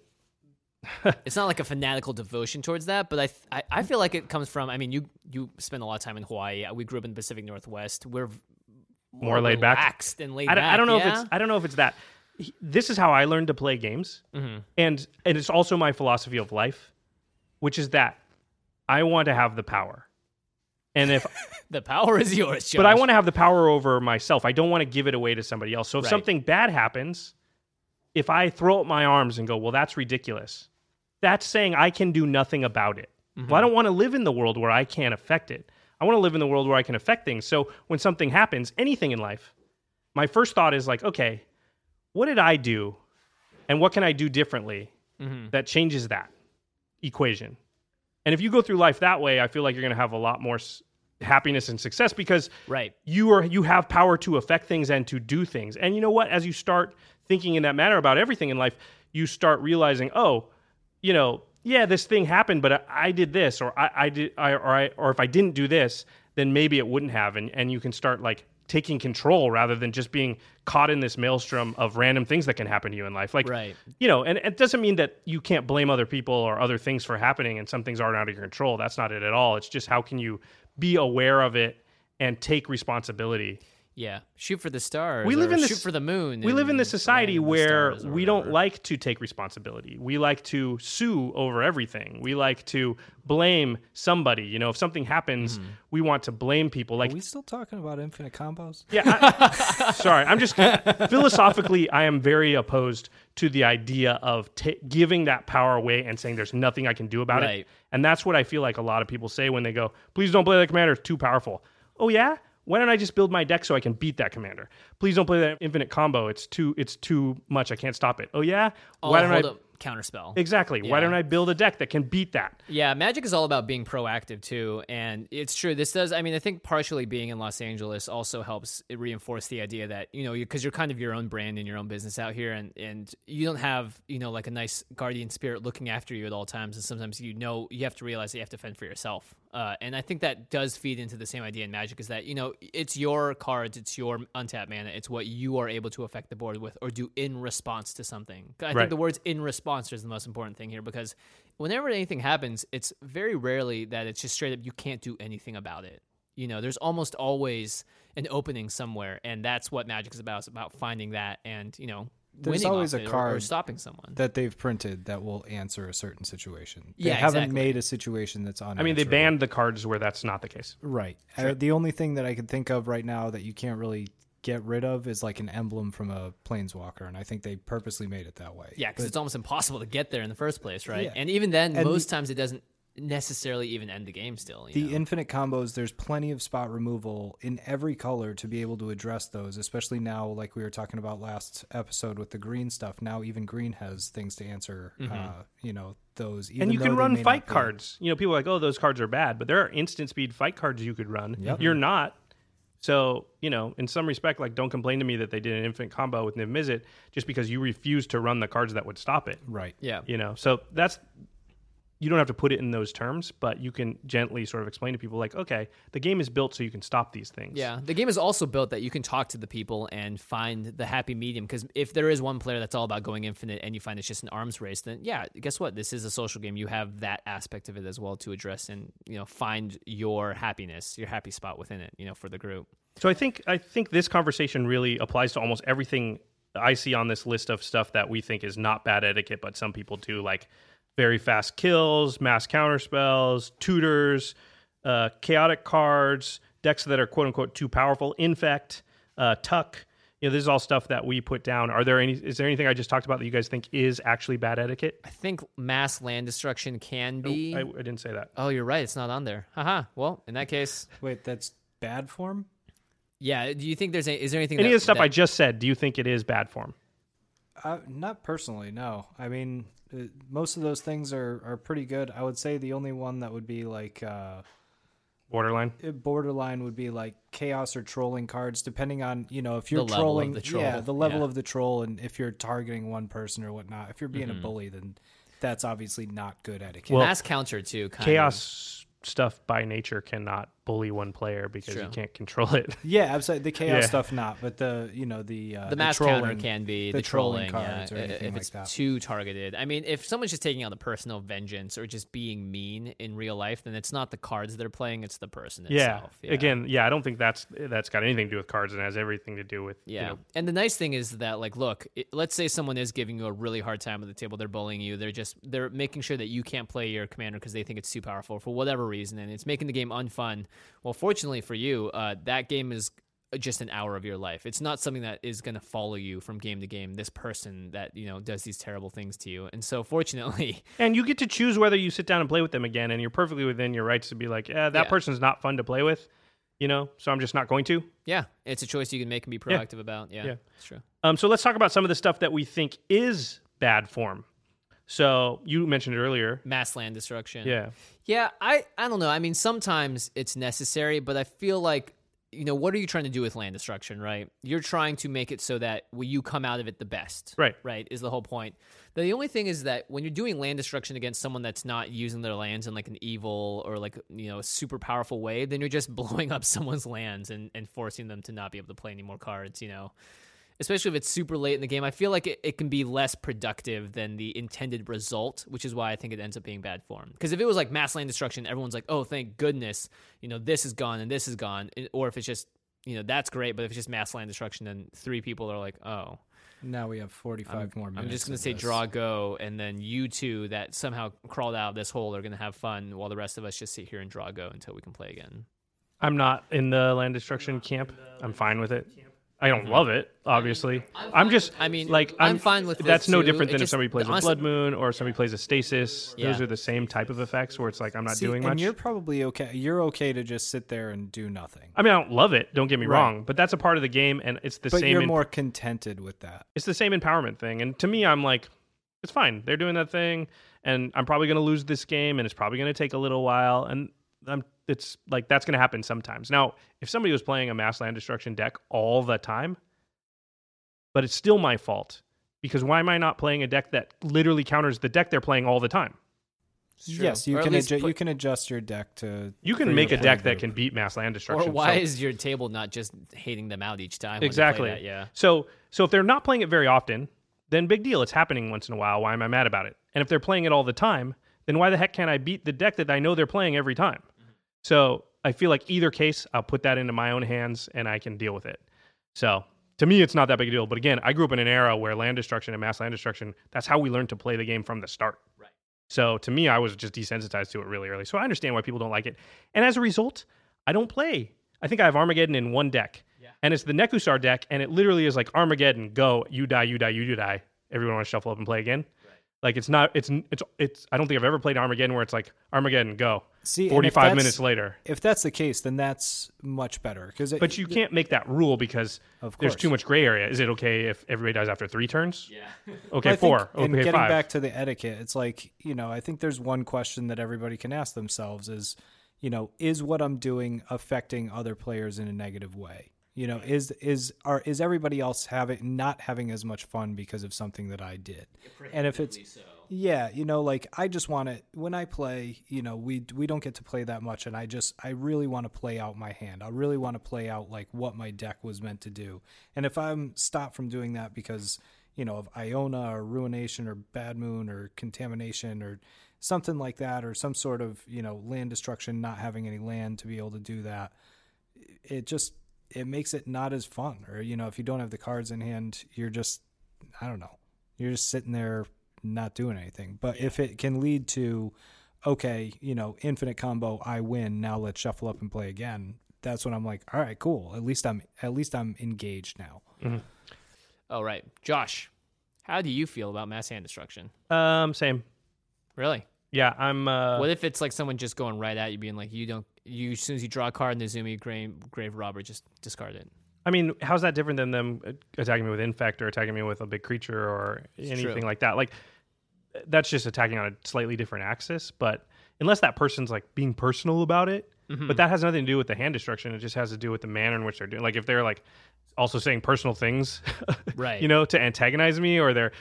[LAUGHS] it's not like a fanatical devotion towards that, but I, th- I I feel like it comes from. I mean, you you spend a lot of time in Hawaii. We grew up in the Pacific Northwest. We're v- More laid back? and laid I don't, back. I don't know yeah? if it's I don't know if it's that. This is how I learned to play games, Mm-hmm. and and it's also my philosophy of life, which is that I want to have the power, and if [LAUGHS] the power is yours, Josh. but I want to have the power over myself. I don't want to give it away to somebody else. So if Right. something bad happens, if I throw up my arms and go, "Well, that's ridiculous," that's saying I can do nothing about it. Well, I don't want to live in the world where I can't affect it. I want to live in the world where I can affect things. So when something happens, anything in life, my first thought is like, okay, what did I do, and what can I do differently mm-hmm. that changes that equation? And if you go through life that way, I feel like you're going to have a lot more s- happiness and success because right. you are you have power to affect things and to do things. And you know what? As you start thinking in that manner about everything in life, you start realizing, oh, you know, yeah, this thing happened, but I, I did this, or I, I did, I, or I, or if I didn't do this, then maybe it wouldn't have. And and you can start like taking control rather than just being caught in this maelstrom of random things that can happen to you in life. Like, Right. you know, and it doesn't mean that you can't blame other people or other things for happening and some things aren't out of your control. That's not it at all. It's just how can you be aware of it and take responsibility. Yeah. Shoot for the stars. We live or in shoot this for the moon. We live in and this society land the where stars or we don't like to take responsibility. We like to sue over everything. We like to blame somebody. You know, if something happens, Mm-hmm. we want to blame people. Like Are we still talking about infinite combos? yeah, I, [LAUGHS] sorry. I'm just philosophically, I am very opposed to the idea of ta giving that power away and saying there's nothing I can do about Right. it. And that's what I feel like a lot of people say when they go, "Please don't play that commander; it's too powerful." Oh yeah. Why don't I just build my deck so I can beat that commander? Please don't play that infinite combo. It's too it's too much. I can't stop it. Oh yeah. Oh, Why don't hold I up. Counterspell. exactly? Why don't I build a deck that can beat that? Yeah, Magic is all about being proactive too, and it's true. This does. I mean, I think partially being in Los Angeles also helps reinforce the idea that you know because you're kind of your own brand and your own business out here, and and you don't have you know like a nice guardian spirit looking after you at all times, and sometimes you know you have to realize that you have to fend for yourself. Uh, and I think that does feed into the same idea in Magic is that you know it's your cards, it's your untapped mana, it's what you are able to affect the board with or do in response to something. I think the words in response is the most important thing here because whenever anything happens, it's very rarely that it's just straight up you can't do anything about it. You know, there's almost always an opening somewhere, and that's what Magic is about. It's about finding that and you know, There's always a it or- or, card stopping someone. that they've printed that will answer a certain situation. They Yeah, haven't exactly. made a situation that's on. I mean, they banned the cards where that's not the case. Right. Uh, the only thing that I can think of right now that you can't really get rid of is like an emblem from a planeswalker, and I think they purposely made it that way. yeah, because it's almost impossible to get there in the first place, right? Yeah. And even then, And most the- times it doesn't necessarily even end the game. Still, you the know? infinite combos, there's plenty of spot removal in every color to be able to address those, especially now, like we were talking about last episode with the green stuff. Now, even green has things to answer, uh, you know, those. Even and you can run fight cards. You know, people are like, oh, those cards are bad, but there are instant speed fight cards you could run. Yep. You're not. So, you know, in some respect, like, don't complain to me that they did an infinite combo with Niv Mizzet just because you refused to run the cards that would stop it. Right. yeah, You know, so that's you don't have to put it in those terms, but you can gently sort of explain to people like, okay, the game is built so you can stop these things. Yeah, the game is also built that you can talk to the people and find the happy medium. Because if there is one player that's all about going infinite and you find it's just an arms race, then yeah, guess what? This is a social game. You have that aspect of it as well to address and you know find your happiness, your happy spot within it. You know, for the group. So I think I think this conversation really applies to almost everything I see on this list of stuff that we think is not bad etiquette, but some people do, like very fast kills, mass counterspells, tutors, uh, chaotic cards, decks that are quote unquote too powerful, infect, uh, tuck. You know, this is all stuff that we put down. Are there any? Is there anything I just talked about that you guys think is actually bad etiquette? I think mass land destruction can be. I, I didn't say that. oh, you're right. It's not on there. Haha. Well, in that case, Wait, that's bad form. yeah. Do you think there's a, is there anything? Any that, of the stuff that- I just said, do you think it is bad form? Uh, not personally, no. I mean, uh, most of those things are, are pretty good. I would say the only one that would be like uh, Borderline. borderline would be like chaos or trolling cards, depending on you know if you're The level of trolling, the troll, yeah, the level yeah. of the troll, and if you're targeting one person or whatnot. If you're being Mm-hmm. a bully, then that's obviously not good etiquette. Well, mass counter too. Kind Chaos stuff by nature cannot bully one player because you can't control it. [LAUGHS] yeah, absolutely. The chaos Yeah. stuff, not, but the you know the uh, the mass trolling, counter can be the the, trolling trolling, cards yeah, or i- anything if like it's that. too targeted. I mean, if someone's just taking out the personal vengeance or just being mean in real life, then it's not the cards they're playing; it's the person Yeah. itself. Yeah. Again, yeah, I don't think that's that's got anything to do with cards and has everything to do with you Yeah. know, And the nice thing is that, like, look, it, let's say someone is giving you a really hard time at the table. They're bullying you. They're just, they're making sure that you can't play your commander because they think it's too powerful for whatever reason. And it's making the game unfun. Well, fortunately for you, uh, that game is just an hour of your life. It's not something that is going to follow you from game to game. This person that, you know, does these terrible things to you. And so, fortunately, [LAUGHS] And you get to choose whether you sit down and play with them again, and you're perfectly within your rights to be like, yeah, that Yeah. person's not fun to play with, you know, so I'm just not going to. yeah, it's a choice you can make and be proactive about. Yeah, Yeah. it's true. Um, so let's talk about some of the stuff that we think is bad form. So you mentioned it earlier. Mass land destruction. Yeah. Yeah, I I don't know. I mean, sometimes it's necessary, but I feel like you know what are you trying to do with land destruction, right? You're trying to make it so that well, you come out of it the best, Right. Right is the whole point. The only thing is that when you're doing land destruction against someone that's not using their lands in like an evil or like you know a super powerful way, then you're just [LAUGHS] blowing up someone's lands and and forcing them to not be able to play any more cards. You know, especially if it's super late in the game. I feel like it, it can be less productive than the intended result, which is why I think it ends up being bad form. Because if it was like mass land destruction, everyone's like, oh, thank goodness, you know, this is gone and this is gone. Or if it's just, you know, that's great. But if it's just mass land destruction, then three people are like, oh, Now we have 45 more minutes. I'm just going to say this. draw go. And then you two that somehow crawled out of this hole are going to have fun while the rest of us just sit here and draw go until we can play again. I'm not in the land destruction camp. I'm fine with it. I don't love it, obviously. I'm just, I mean, like, I'm fine with this That's no too. different It than if somebody plays a honestly- Blood Moon or somebody plays a Stasis. Those are the same type of effects where it's like I'm not See, doing and much. you're probably okay. You're okay to just sit there and do nothing. I mean, I don't love it. Don't get me Right. wrong, but that's a part of the game, and it's the But same. you're in- more contented with that. it's the same empowerment thing. And to me, I'm like, it's fine. They're doing that thing, and I'm probably going to lose this game, and it's probably going to take a little while. And I'm, it's like that's going to happen sometimes. Now, if somebody was playing a mass land destruction deck all the time, but it's still my fault because why am I not playing a deck that literally counters the deck they're playing all the time? Yes, you can adju- put- you can adjust your deck to. You can make a deck player that can beat mass land destruction. Or destruction. why so- is your table not just hating them out each time? when play Exactly. that? Yeah. So so if they're not playing it very often, then big deal. It's happening once in a while. Why am I mad about it? And if they're playing it all the time, then why the heck can't I beat the deck that I know they're playing every time? So I feel like either case, I'll put that into my own hands and I can deal with it. So to me, it's not that big a deal. But again, I grew up in an era where land destruction and mass land destruction, that's how we learned to play the game from the start. Right. So to me, I was just desensitized to it really early. So I understand why people don't like it. And as a result, I don't play. I think I have Armageddon in one deck. Yeah. And it's the Nekusar deck, and it literally is like Armageddon, go, you die, you die, you do die. Everyone want to shuffle up and play again. Like it's not, it's, it's, it's. I don't think I've ever played Armageddon where it's like Armageddon, go. See, Forty-five minutes later. If that's the case, then that's much better because. But you can't make that rule because Of there's too much gray area. Is it okay if everybody dies after three turns? Yeah. [LAUGHS] Okay, I think- four. And Okay, getting five. back to the etiquette, it's like you know, I think there's one question that everybody can ask themselves: is you know, is what I'm doing affecting other players in a negative way? You know, is is are is everybody else having not having as much fun because of something that I did? And if it's Yeah, you know, like I just want to when I play, you know, we we don't get to play that much and I just I really want to play out my hand. I really want to play out like what my deck was meant to do. And if I'm stopped from doing that because, you know, of Iona or Ruination or Bad Moon or Contamination or something like that or some sort of, you know, land destruction, not having any land to be able to do that, it just it makes it not as fun. Or, you know, if you don't have the cards in hand, you're just I don't know. You're just sitting there not doing anything. But if it can lead to, okay, you know, infinite combo, I win. Now let's shuffle up and play again. That's when I'm like, all right, cool. At least I'm at least I'm engaged now. Mm-hmm. All right, Josh, how do you feel about mass hand destruction? Um, same. Really? Yeah, I'm. Uh, what if it's like someone just going right at you, being like, you don't, you as soon as you draw a card in the Zumi grave, grave robber, just discard it. I mean, how's that different than them attacking me with infect or attacking me with a big creature or it's anything true. like that? Like that's just attacking on a slightly different axis. But unless that person's like being personal about it, mm-hmm. but that has nothing to do with the hand destruction. It just has to do with the manner in which they're doing. Like if they're like also saying personal things, [LAUGHS] right? You know, to antagonize me or they're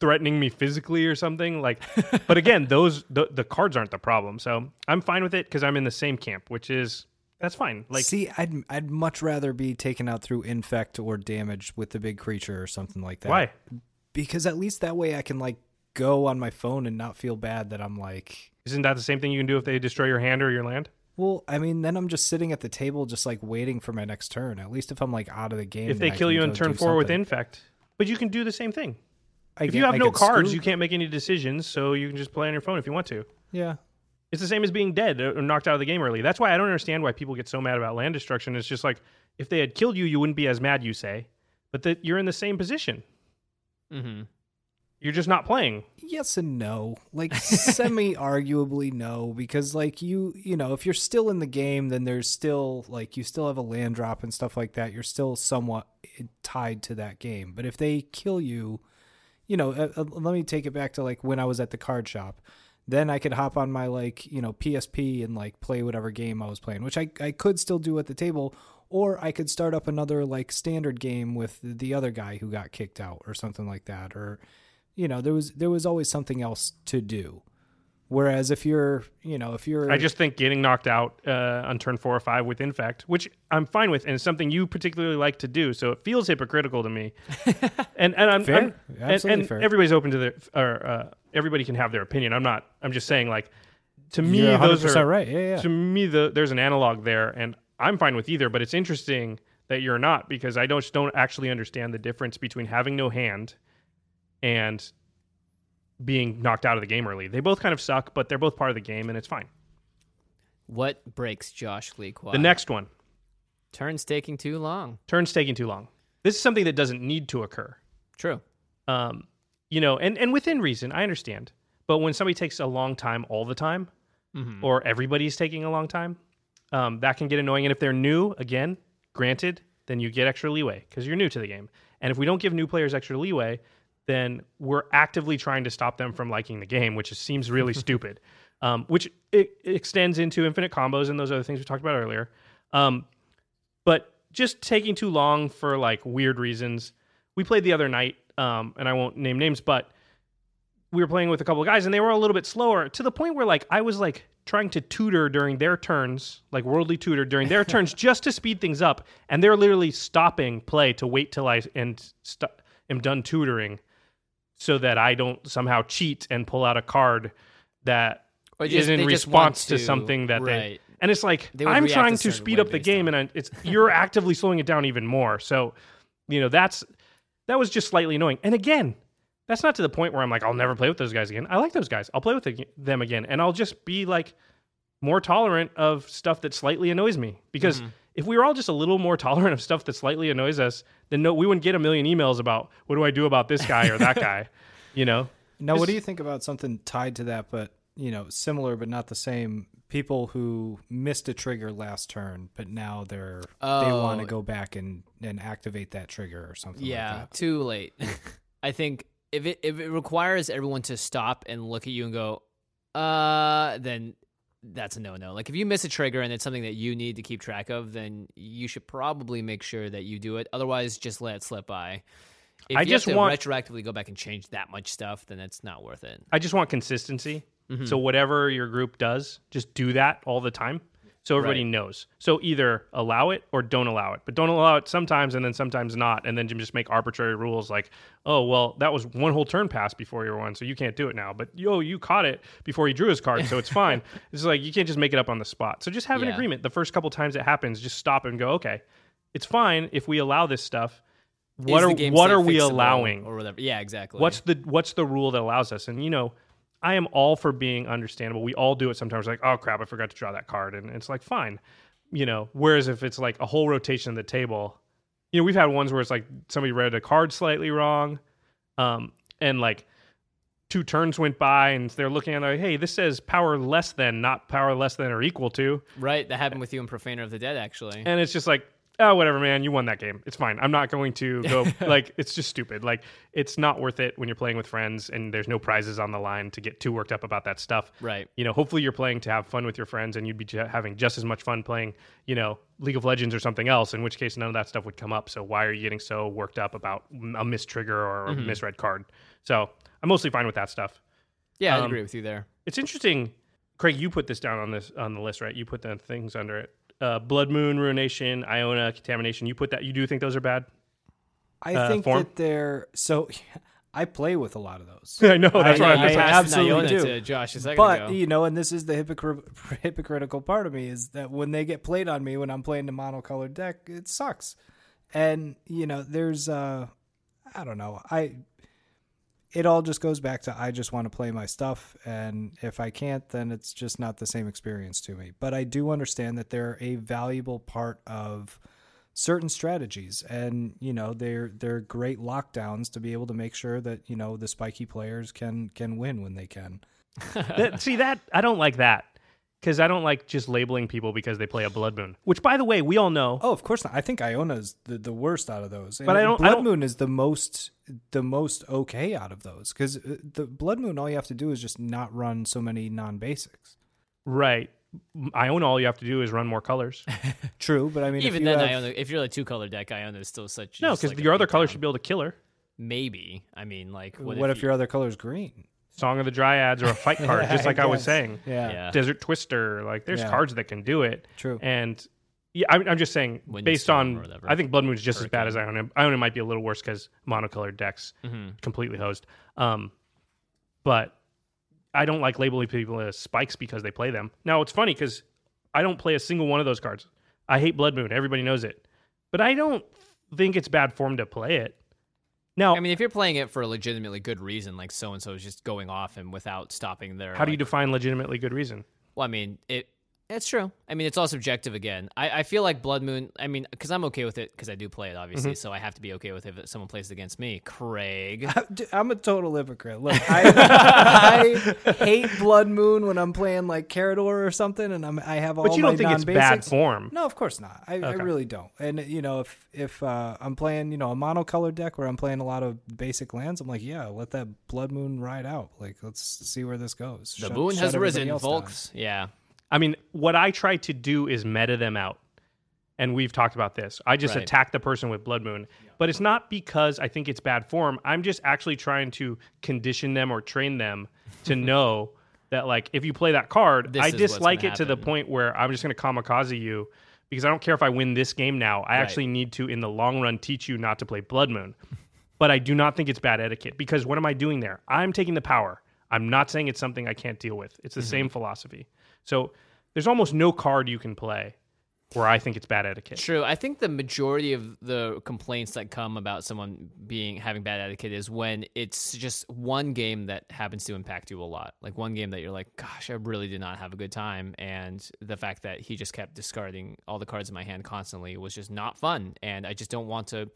threatening me physically or something like but again [LAUGHS] those the, the cards aren't the problem so i'm fine with it because i'm in the same camp which is that's fine. Like, see, I'd I'd much rather be taken out through infect or damage with the big creature or something like that. Why? Because at least that way I can like go on my phone and not feel bad that I'm like. Isn't that the same thing you can do if they destroy your hand or your land? Well, I mean, then I'm just sitting at the table, just like waiting for my next turn. At least if I'm like out of the game, if they kill you in turn four with infect, but you can do the same thing. I if get, you have I no cards, you can't make any decisions, so you can just play on your phone if you want to. Yeah, it's the same as being dead or knocked out of the game early. That's why I don't understand why people get so mad about land destruction. It's just like if they had killed you, you wouldn't be as mad. You say, but that you're in the same position. Mm-hmm. You're just not playing. Yes and no. Like semi [LAUGHS] arguably no, because like you you know, if you're still in the game, then there's still like you still have a land drop and stuff like that. You're still somewhat tied to that game. But if they kill you, you know, uh, uh, let me take it back to like when I was at the card shop then I could hop on my like, you know, PSP and like play whatever game I was playing, which I, I could still do at the table, or I could start up another like standard game with the other guy who got kicked out or something like that. Or, you know, there was there was always something else to do. Whereas if you're, you know, if you're, I just think getting knocked out uh, on turn four or five with infect, which I'm fine with, and it's something you particularly like to do, so it feels hypocritical to me. [LAUGHS] and and I'm, fair. I'm Absolutely and, and fair. everybody's open to their, or uh, everybody can have their opinion. I'm not. I'm just saying, like, to me, those are right. Yeah, yeah. To me, the, there's an analog there, and I'm fine with either. But it's interesting that you're not because I don't don't actually understand the difference between having no hand and being knocked out of the game early. They both kind of suck, but they're both part of the game, and it's fine. What breaks Josh Lee Kwai? The next one. Turns taking too long. Turns taking too long. This is something that doesn't need to occur. True. Um, you know, and, and within reason, I understand. But when somebody takes a long time all the time, mm-hmm. or everybody's taking a long time, um, that can get annoying. And if they're new, again, granted, then you get extra leeway because you're new to the game. And if we don't give new players extra leeway, then we're actively trying to stop them from liking the game, which is, seems really [LAUGHS] stupid. Um, which it, it, extends into infinite combos and those other things we talked about earlier. Um, but just taking too long for like weird reasons. We played the other night, um, and I won't name names, but we were playing with a couple of guys, and they were a little bit slower to the point where like I was like trying to tutor during their turns, like worldly tutor during their [LAUGHS] turns, just to speed things up, and they're literally stopping play to wait till I and st- am done tutoring so that I don't somehow cheat and pull out a card that just, is in response to, to, something that right. they. And it's like I'm trying to speed up the game, on. and it's you're actively slowing it down even more. So, you know, that's that was just slightly annoying. And again, that's not to the point where I'm like, I'll never play with those guys again. I like those guys. I'll play with them again, and I'll just be like more tolerant of stuff that slightly annoys me because. Mm-hmm if we were all just a little more [LAUGHS] tolerant of stuff that slightly annoys us, then no, we wouldn't get a million emails about what do I do about this guy or that [LAUGHS] guy, you know. Now, what do you think about something tied to that, but you know, similar but not the same? People who missed a trigger last turn, but now they're oh. they want to go back and and activate that trigger or something. Yeah, like too late. [LAUGHS] I think if it if it requires everyone to stop and look at you and go, uh, then that's a no no. Like if you miss a trigger and it's something that you need to keep track of, then you should probably make sure that you do it. Otherwise, just let it slip by. If I you just have to want- retroactively go back and change that much stuff, then it's not worth it. I just want consistency. Mm-hmm. So whatever your group does, just do that all the time. So everybody Right. knows. So either allow it or don't allow it. But don't allow it sometimes and then sometimes not. And then just make arbitrary rules like, oh, well, that was one whole turn pass before your one, so you can't do it now. But yo, you caught it before he drew his card, so it's fine. [LAUGHS] it's like you can't just make it up on the spot. So just have an agreement. The first couple times it happens, just stop and go, okay, it's fine if we allow this stuff. What Is are what are we allowing? or whatever? Yeah, exactly. What's the what's the rule that allows us? And you know, I am all for being understandable. We all do it sometimes. Like, oh crap, I forgot to draw that card, and it's like fine, you know. Whereas if it's like a whole rotation of the table, you know, we've had ones where it's like somebody read a card slightly wrong, um, and like two turns went by, and they're looking at it like, hey, this says power less than, not power less than or equal to, right? That happened with you in Profaner of the Dead, actually. and it's just like oh whatever man you won that game it's fine i'm not going to go [LAUGHS] like it's just stupid like it's not worth it when you're playing with friends and there's no prizes on the line to get too worked up about that stuff Right. you know hopefully you're playing to have fun with your friends and you'd be ju- having just as much fun playing you know league of legends or something else in which case none of that stuff would come up so why are you getting so worked up about a missed trigger or a misread card so i'm mostly fine with that stuff yeah, I um, agree with you there. it's interesting, Craig. You put this down on this on the list, right? You put the things under it. Uh, Blood Moon, Ruination, Iona, Contamination. You put that. You do think those are bad? I uh, think form? that they're so. [LAUGHS] I play with a lot of those. [LAUGHS] I know. That's I- why I'm I just passed asking. absolutely Iona do. to Josh a second But ago. you know, and this is the hypocr- [LAUGHS] hypocritical part of me is that when they get played on me when I'm playing the monocolored deck, it sucks. And you know, there's uh, I don't know, I. It all just goes back to I just want to play my stuff, and if I can't, then it's just not the same experience to me. But I do understand that they're a valuable part of certain strategies and you know they're they're great lockdowns to be able to make sure that you know the spiky players can can win when they can see that I don't like that because I don't like just labeling people because they play a Blood Moon. Which, by the way, we all know. Oh, of course not. I think Iona's the, the worst out of those. But I don't- I Blood don't- Moon is the most the most okay out of those because uh, the Blood Moon, all you have to do is just not run so many non basics. Right. Iona, all you have to do is run more colors. [LAUGHS] True, but I mean, Even you then, have- Iona, if you're a two color deck, Iona is still such. no, because like your other beatdown. color should be able to kill her. Maybe. I mean, like, what, what, if, your other color is green? Song of the Dryads or a fight card, Yeah, just [LAUGHS] like I, was saying. Yeah, Yeah. Desert Twister. Like, there's Yeah. cards that can do it. true. And yeah, I'm, I'm just saying, based on. I think Blood Moon is just as bad as Iona. Iona might be a little worse because monocolored decks Mm-hmm. completely hosed. Um, but I don't like labeling people as spikes because they play them. Now it's funny because I don't play a single one of those cards. I hate Blood Moon. Everybody knows it, but I don't think it's bad form to play it. Now, I mean, if you're playing it for a legitimately good reason, like so and so is just going off and without stopping their. how do you like- define legitimately good reason? Well, I mean, it. It's true. I mean, it's all subjective again. I, I feel like Blood Moon. I mean, because I'm okay with it because I do play it, obviously. So I have to be okay with it if someone plays it against me. Craig. I'm a total hypocrite. Look, I, [LAUGHS] I hate Blood Moon when I'm playing like Karador or something, and I'm I have all But you don't my think it's bad form. No, of course not. I, I really don't. And you know, if if uh, I'm playing, you know, a monocolored deck where I'm playing a lot of basic lands, I'm like, yeah, let that Blood Moon ride out. Like, let's see where this goes. The Shut- moon has risen, else down. folks. Yeah. I mean, what I try to do is meta them out. And we've talked about this. I just Right. attack the person with Blood Moon. But it's not because I think it's bad form. I'm just actually trying to condition them or train them to [LAUGHS] know that, like, if you play that card, This I dislike it to the point where I'm just going to kamikaze you because I don't care if I win this game now. I Right. actually need to, in the long run, teach you not to play Blood Moon. but I do not think it's bad etiquette because what am I doing there? I'm taking the power. I'm not saying it's something I can't deal with. It's the Mm-hmm. same philosophy. So there's almost no card you can play where I think it's bad etiquette. True. I think the majority of the complaints that come about someone being having bad etiquette is when it's just one game that happens to impact you a lot. Like one game that you're like, gosh, I really did not have a good time, and the fact that he just kept discarding all the cards in my hand constantly was just not fun, and I just don't want to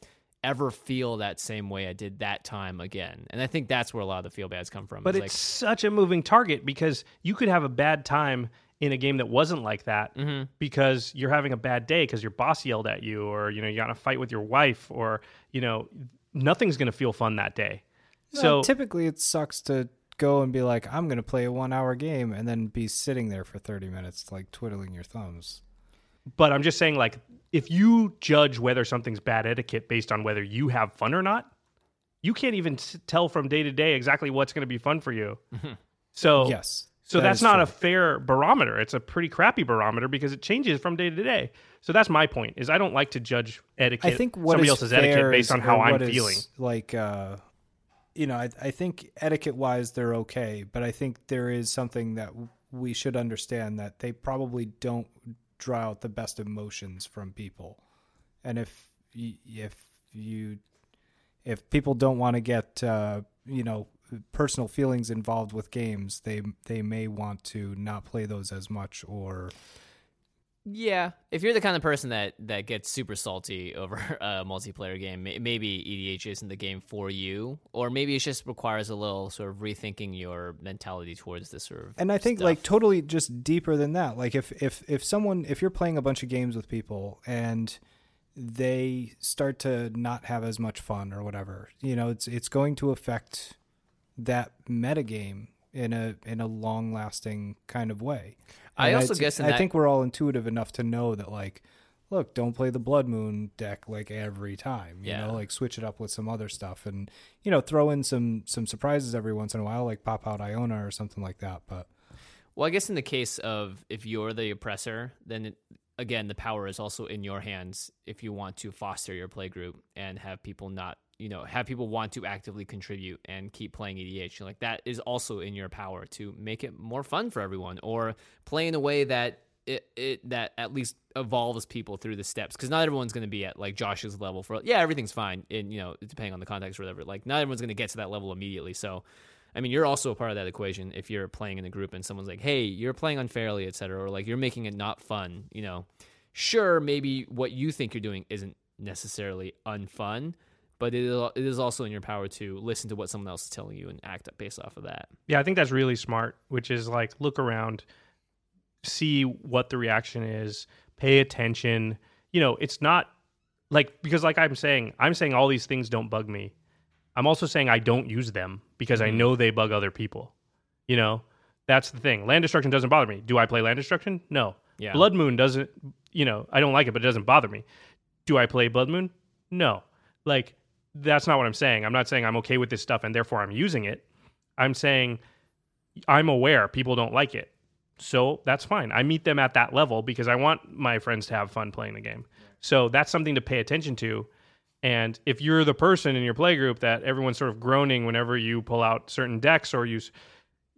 ever feel that same way I did that time again. And I think that's where a lot of the feel bads come from. But is it's like, such a moving target because you could have a bad time in a game that wasn't like that Mm-hmm. because you're having a bad day because your boss yelled at you or you know you got in a fight with your wife or you know nothing's going to feel fun that day. No, So typically, it sucks to go and be like, I'm going to play a one hour game, and then be sitting there for 30 minutes, like twiddling your thumbs. but I'm just saying like if you judge whether something's bad etiquette based on whether you have fun or not, you can't even s- tell from day to day exactly what's going to be fun for you. So Yes. So that that's not true. a fair barometer. It's a pretty crappy barometer because it changes from day to day. So that's my point. Is I don't like to judge etiquette, I think what somebody is else's etiquette based on how I'm feeling. Like, uh, you know, I, I think etiquette wise they're okay, but I think there is something that we should understand that they probably don't draw out the best emotions from people, and if if you if people don't want to get uh, you know personal feelings involved with games, they they may want to not play those as much or Yeah, if you're the kind of person that that gets super salty over [LAUGHS] a multiplayer game, maybe EDH isn't the game for you, or maybe it just requires a little sort of rethinking your mentality towards this sort of. and i think stuff. like totally just deeper than that like if if if someone if you're playing a bunch of games with people and they start to not have as much fun or whatever you know it's it's going to affect that metagame in a in a long lasting kind of way I And also I'd- guess in i that- think we're all intuitive enough to know that like look don't play the blood moon deck like every time you Yeah. know like switch it up with some other stuff and you know throw in some some surprises every once in a while like pop out iona or something like that but Well, I guess in the case of if you're the oppressor, then it, again the power is also in your hands if you want to foster your play group and have people not, you know, have people want to actively contribute and keep playing EDH. Like that is also in your power to make it more fun for everyone or play in a way that it, it that at least evolves people through the steps because not everyone's going to be at like Josh's level for yeah everything's fine and you know depending on the context or whatever like not everyone's going to get to that level immediately so I mean, you're also a part of that equation if you're playing in a group and someone's like, "Hey, you're playing unfairly, etc., or like you're making it not fun." You know, sure, maybe what you think you're doing isn't necessarily unfun, but it is, it is also in your power to listen to what someone else is telling you and act based off of that. Yeah, I think that's really smart, which is like look around, see what the reaction is, pay attention. You know, it's not like because like I'm saying, I'm saying all these things don't bug me. I'm also saying I don't use them because I mm-hmm. know they bug other people. You know, that's the thing. Land destruction doesn't bother me. Do I play land destruction? No. Yeah. Blood Moon doesn't, you know, I don't like it, but it doesn't bother me. Do I play Blood Moon? No. Like, that's not what I'm saying. I'm not saying I'm okay with this stuff and therefore I'm using it. I'm saying I'm aware people don't like it. So that's fine. I meet them at that level because I want my friends to have fun playing the game. So that's something to pay attention to. And if you're the person in your play group that everyone's sort of groaning whenever you pull out certain decks or use,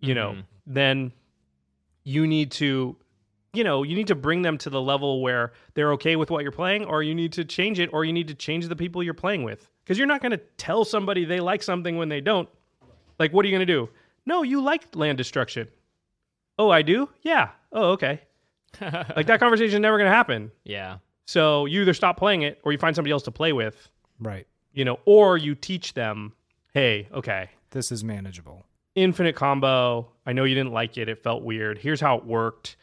you know, Mhm. then you need to, you know, you need to bring them to the level where they're okay with what you're playing, or you need to change it, or you need to change the people you're playing with. Because you're not going to tell somebody they like something when they don't. Like, what are you going to do? No, you like land destruction. Oh, I do? Yeah. Oh, okay. [LAUGHS] like that conversation is never going to happen. Yeah. So you either stop playing it or you find somebody else to play with, right you know, or you teach them, hey, okay, this is manageable infinite combo. I know you didn't like it. It felt weird. Here's how it worked.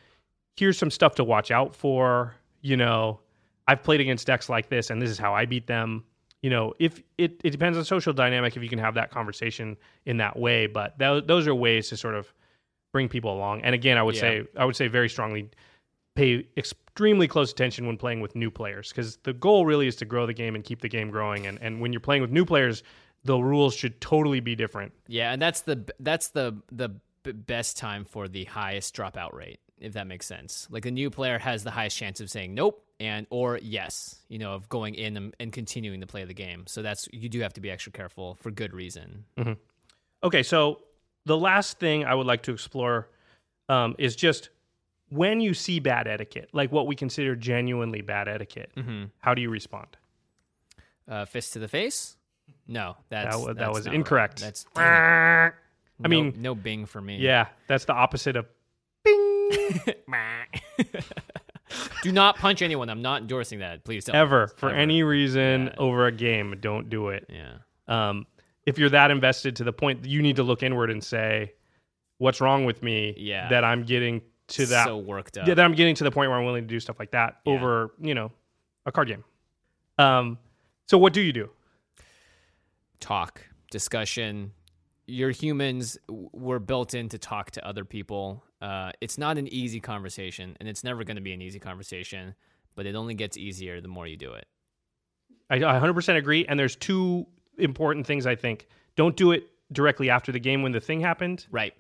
Here's some stuff to watch out for. You know, I've played against decks like this, and this is how I beat them. You know, if it, it depends on social dynamic if you can have that conversation in that way, but tho- those are ways to sort of bring people along. And again, I would Yeah. say I would say very strongly pay extremely close attention when playing with new players because the goal really is to grow the game and keep the game growing. And and when you're playing with new players, the rules should totally be different. Yeah, and that's the that's the the b- best time for the highest dropout rate, if that makes sense. Like a new player has the highest chance of saying nope and or yes, you know, of going in and, and continuing to play the game. So that's you do have to be extra careful for good reason. Okay, so the last thing I would like to explore um, is just when you see bad etiquette, like what we consider genuinely bad etiquette. Mm-hmm. How do you respond? Uh, fist to the face? No, that's that that's was incorrect. Right. That's [LAUGHS] I no- mean, no Bing for me. yeah, that's the opposite of [LAUGHS] do not punch anyone. I'm not endorsing that. Please don't. ever for Ever. any reason Yeah. over a game. Don't do it. Yeah. Um, if you're that invested to the point that you need to look inward and say, "What's wrong with me?" Yeah. that I'm getting to that so worked up. yeah, that I'm getting to the point where I'm willing to do stuff like that Yeah. over, you know, a card game. Um, so what do you do? talk, discussion. Your humans w- were built in to talk to other people. Uh, it's not an easy conversation, and it's never going to be an easy conversation, but it only gets easier the more you do it. I, I 100% agree. And there's two important things. I think don't do it directly after the game when the thing happened. Right.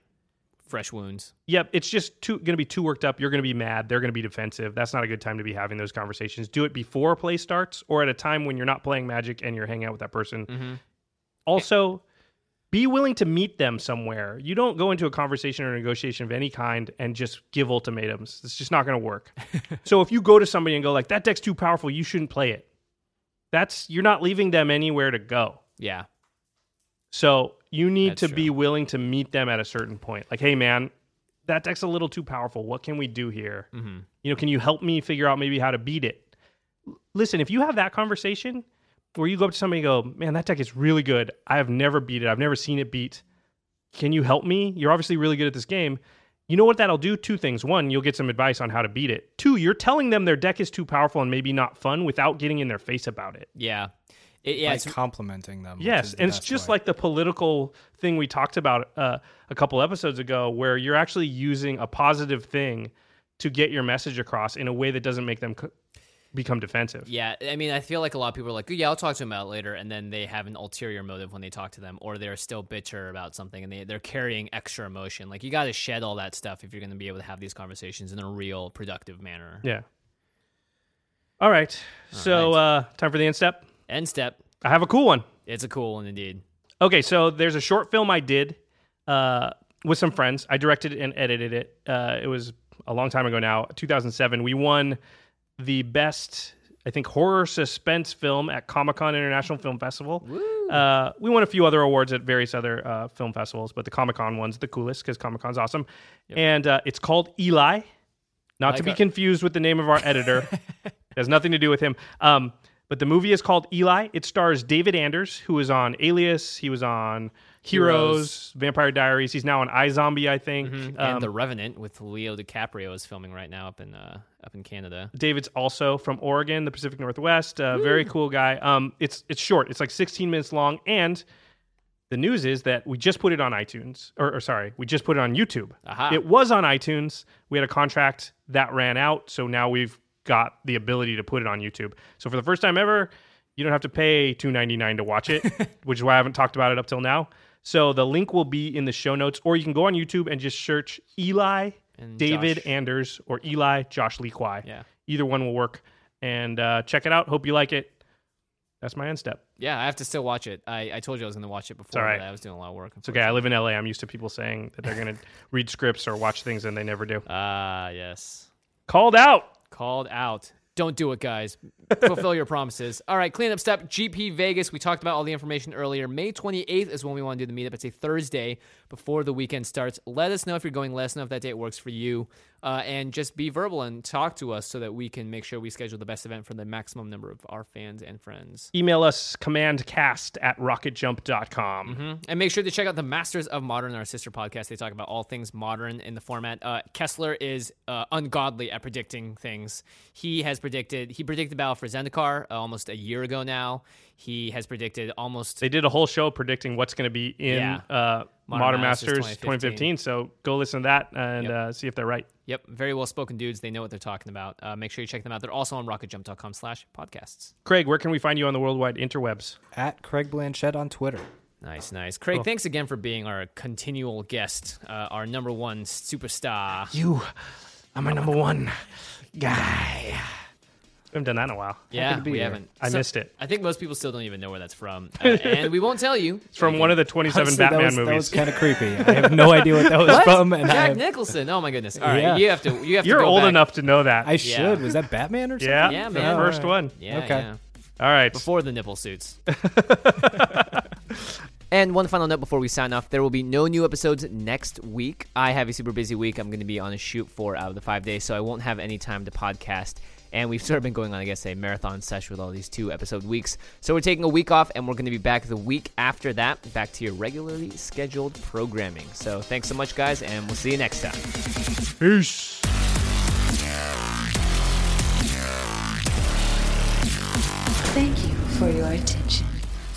Fresh wounds. Yep, it's just too going to be too worked up. You're going to be mad. They're going to be defensive. That's not a good time to be having those conversations. Do it before play starts or at a time when you're not playing Magic and you're hanging out with that person. Mm-hmm. Also, be willing to meet them somewhere. You don't go into a conversation or negotiation of any kind and just give ultimatums. It's just not going to work. [LAUGHS] so if you go to somebody and go like that deck's too powerful, you shouldn't play it. That's you're not leaving them anywhere to go. Yeah. So you need That's to true. be willing to meet them at a certain point. Like, hey man, that deck's a little too powerful. What can we do here? Mm-hmm. You know, can you help me figure out maybe how to beat it? Listen, if you have that conversation where you go up to somebody and go, man, that deck is really good. I have never beat it. I've never seen it beat. Can you help me? You're obviously really good at this game. You know what that'll do? Two things. One, you'll get some advice on how to beat it. Two, you're telling them their deck is too powerful and maybe not fun without getting in their face about it. Yeah. It, yeah. by It's, complimenting them. Yes, the and it's just way. like the political thing we talked about uh, a couple episodes ago, where you're actually using a positive thing to get your message across in a way that doesn't make them co- become defensive. yeah. I mean, I feel like a lot of people are like, yeah, I'll talk to them about it later. And then they have an ulterior motive when they talk to them, or they're still bitter about something and they, they're carrying extra emotion. Like, you got to shed all that stuff if you're going to be able to have these conversations in a real, productive manner. Yeah. All right. so Uh, time for the end step. End step. I have a cool one. It's a cool one indeed. Okay, so there's a short film I did uh, with some friends. I directed and edited it. Uh, it was a long time ago now, 2007. We won the best, I think, horror suspense film at Comic Con International Film Festival. Uh, we won a few other awards at various other uh, film festivals, but the Comic Con one's the coolest because Comic Con's awesome. And uh, it's called Eli, not Like to be our- confused with the name of our editor. [LAUGHS] it has nothing to do with him. Um, but the movie is called Eli. It stars David Anders, who was on Alias. He was on Heroes, Heroes. Vampire Diaries. He's now on iZombie, I think. and Um, The Revenant with Leo DiCaprio is filming right now up in uh, up in Canada. David's also from Oregon, the Pacific Northwest. Uh, very cool guy. Um, it's it's short. It's like 16 minutes long, and the news is that we just put it on iTunes, or, or sorry, we just put it on YouTube. Aha. It was on iTunes. We had a contract that ran out, so now we've got the ability to put it on YouTube. So for the first time ever, you don't have to pay 2.99 to watch it, [LAUGHS] which is why I haven't talked about it up till now. So the link will be in the show notes, or you can go on YouTube and just search Eli And David Josh. Anders or Eli Josh Lee Kwai. Yeah. Either one will work. And uh, check it out. Hope you like it. That's my end step. Yeah, I have to still watch it. I, I told you I was going to watch it before, all right. but I was doing a lot of work. It's okay. I live in LA. I'm used to people saying that they're going to read scripts or watch things and they never do. Ah, yes. Called out. Called out. Don't do it, guys. Fulfill your promises. All right, cleanup step. GP Vegas. We talked about all the information earlier. May 28th is when we want to do the meetup. It's a Thursday before the weekend starts. Let us know if you're going. Let us know if that date works for you. Uh, and just be verbal and talk to us so that we can make sure we schedule the best event for the maximum number of our fans and friends. Email us commandcast at rocketjump.com. Mhm. And make sure to check out the Masters of Modern, our sister podcast. They talk about all things modern in the format. Uh, Kessler is uh, ungodly at predicting things. He has predicted, he predicted battle for Zendikar uh, almost a year ago now. He has predicted almost They did a whole show predicting what's going to be in Yeah. uh, Modern, Modern Masters, Masters 2015. So go listen to that and Yep. uh, see if they're right. Yep, very well spoken dudes. They know what they're talking about. Uh, make sure you check them out. They're also on rocketjump.com slash podcasts. Craig, where can we find you on the worldwide interwebs? At Craig Blanchett on Twitter. Nice, nice. Craig, thanks again for being our continual guest, uh, our number one superstar. You are my number one guy. We haven't done that in a while. Yeah, we here. haven't. I So- missed it. I think most people still don't even know where that's from, [LAUGHS] uh, and we won't tell you. It's from one of the 27 Honestly, Batman that was, movies. That was kind of creepy. I have no [LAUGHS] idea what that was What? from, and I, Jack have- Nicholson. Oh my goodness! All right, Yeah. you have to. You have You're to go old back. enough to know that. I should. Was that Batman or [LAUGHS] something? yeah, Yeah, the first one. Yeah, Okay. yeah. All right. Before the nipple suits. And one final note before we sign off there will be no new episodes next week. I have a super busy week. I'm going to be on a shoot for out of the five days, so I won't have any time to podcast. And we've [LAUGHS] sort of been going on, I guess, a marathon sesh with all these two episode weeks. So we're taking a week off, and we're going to be back the week after that, back to your regularly scheduled programming. So thanks so much, guys, and we'll see you next time. Peace. Thank you for your attention.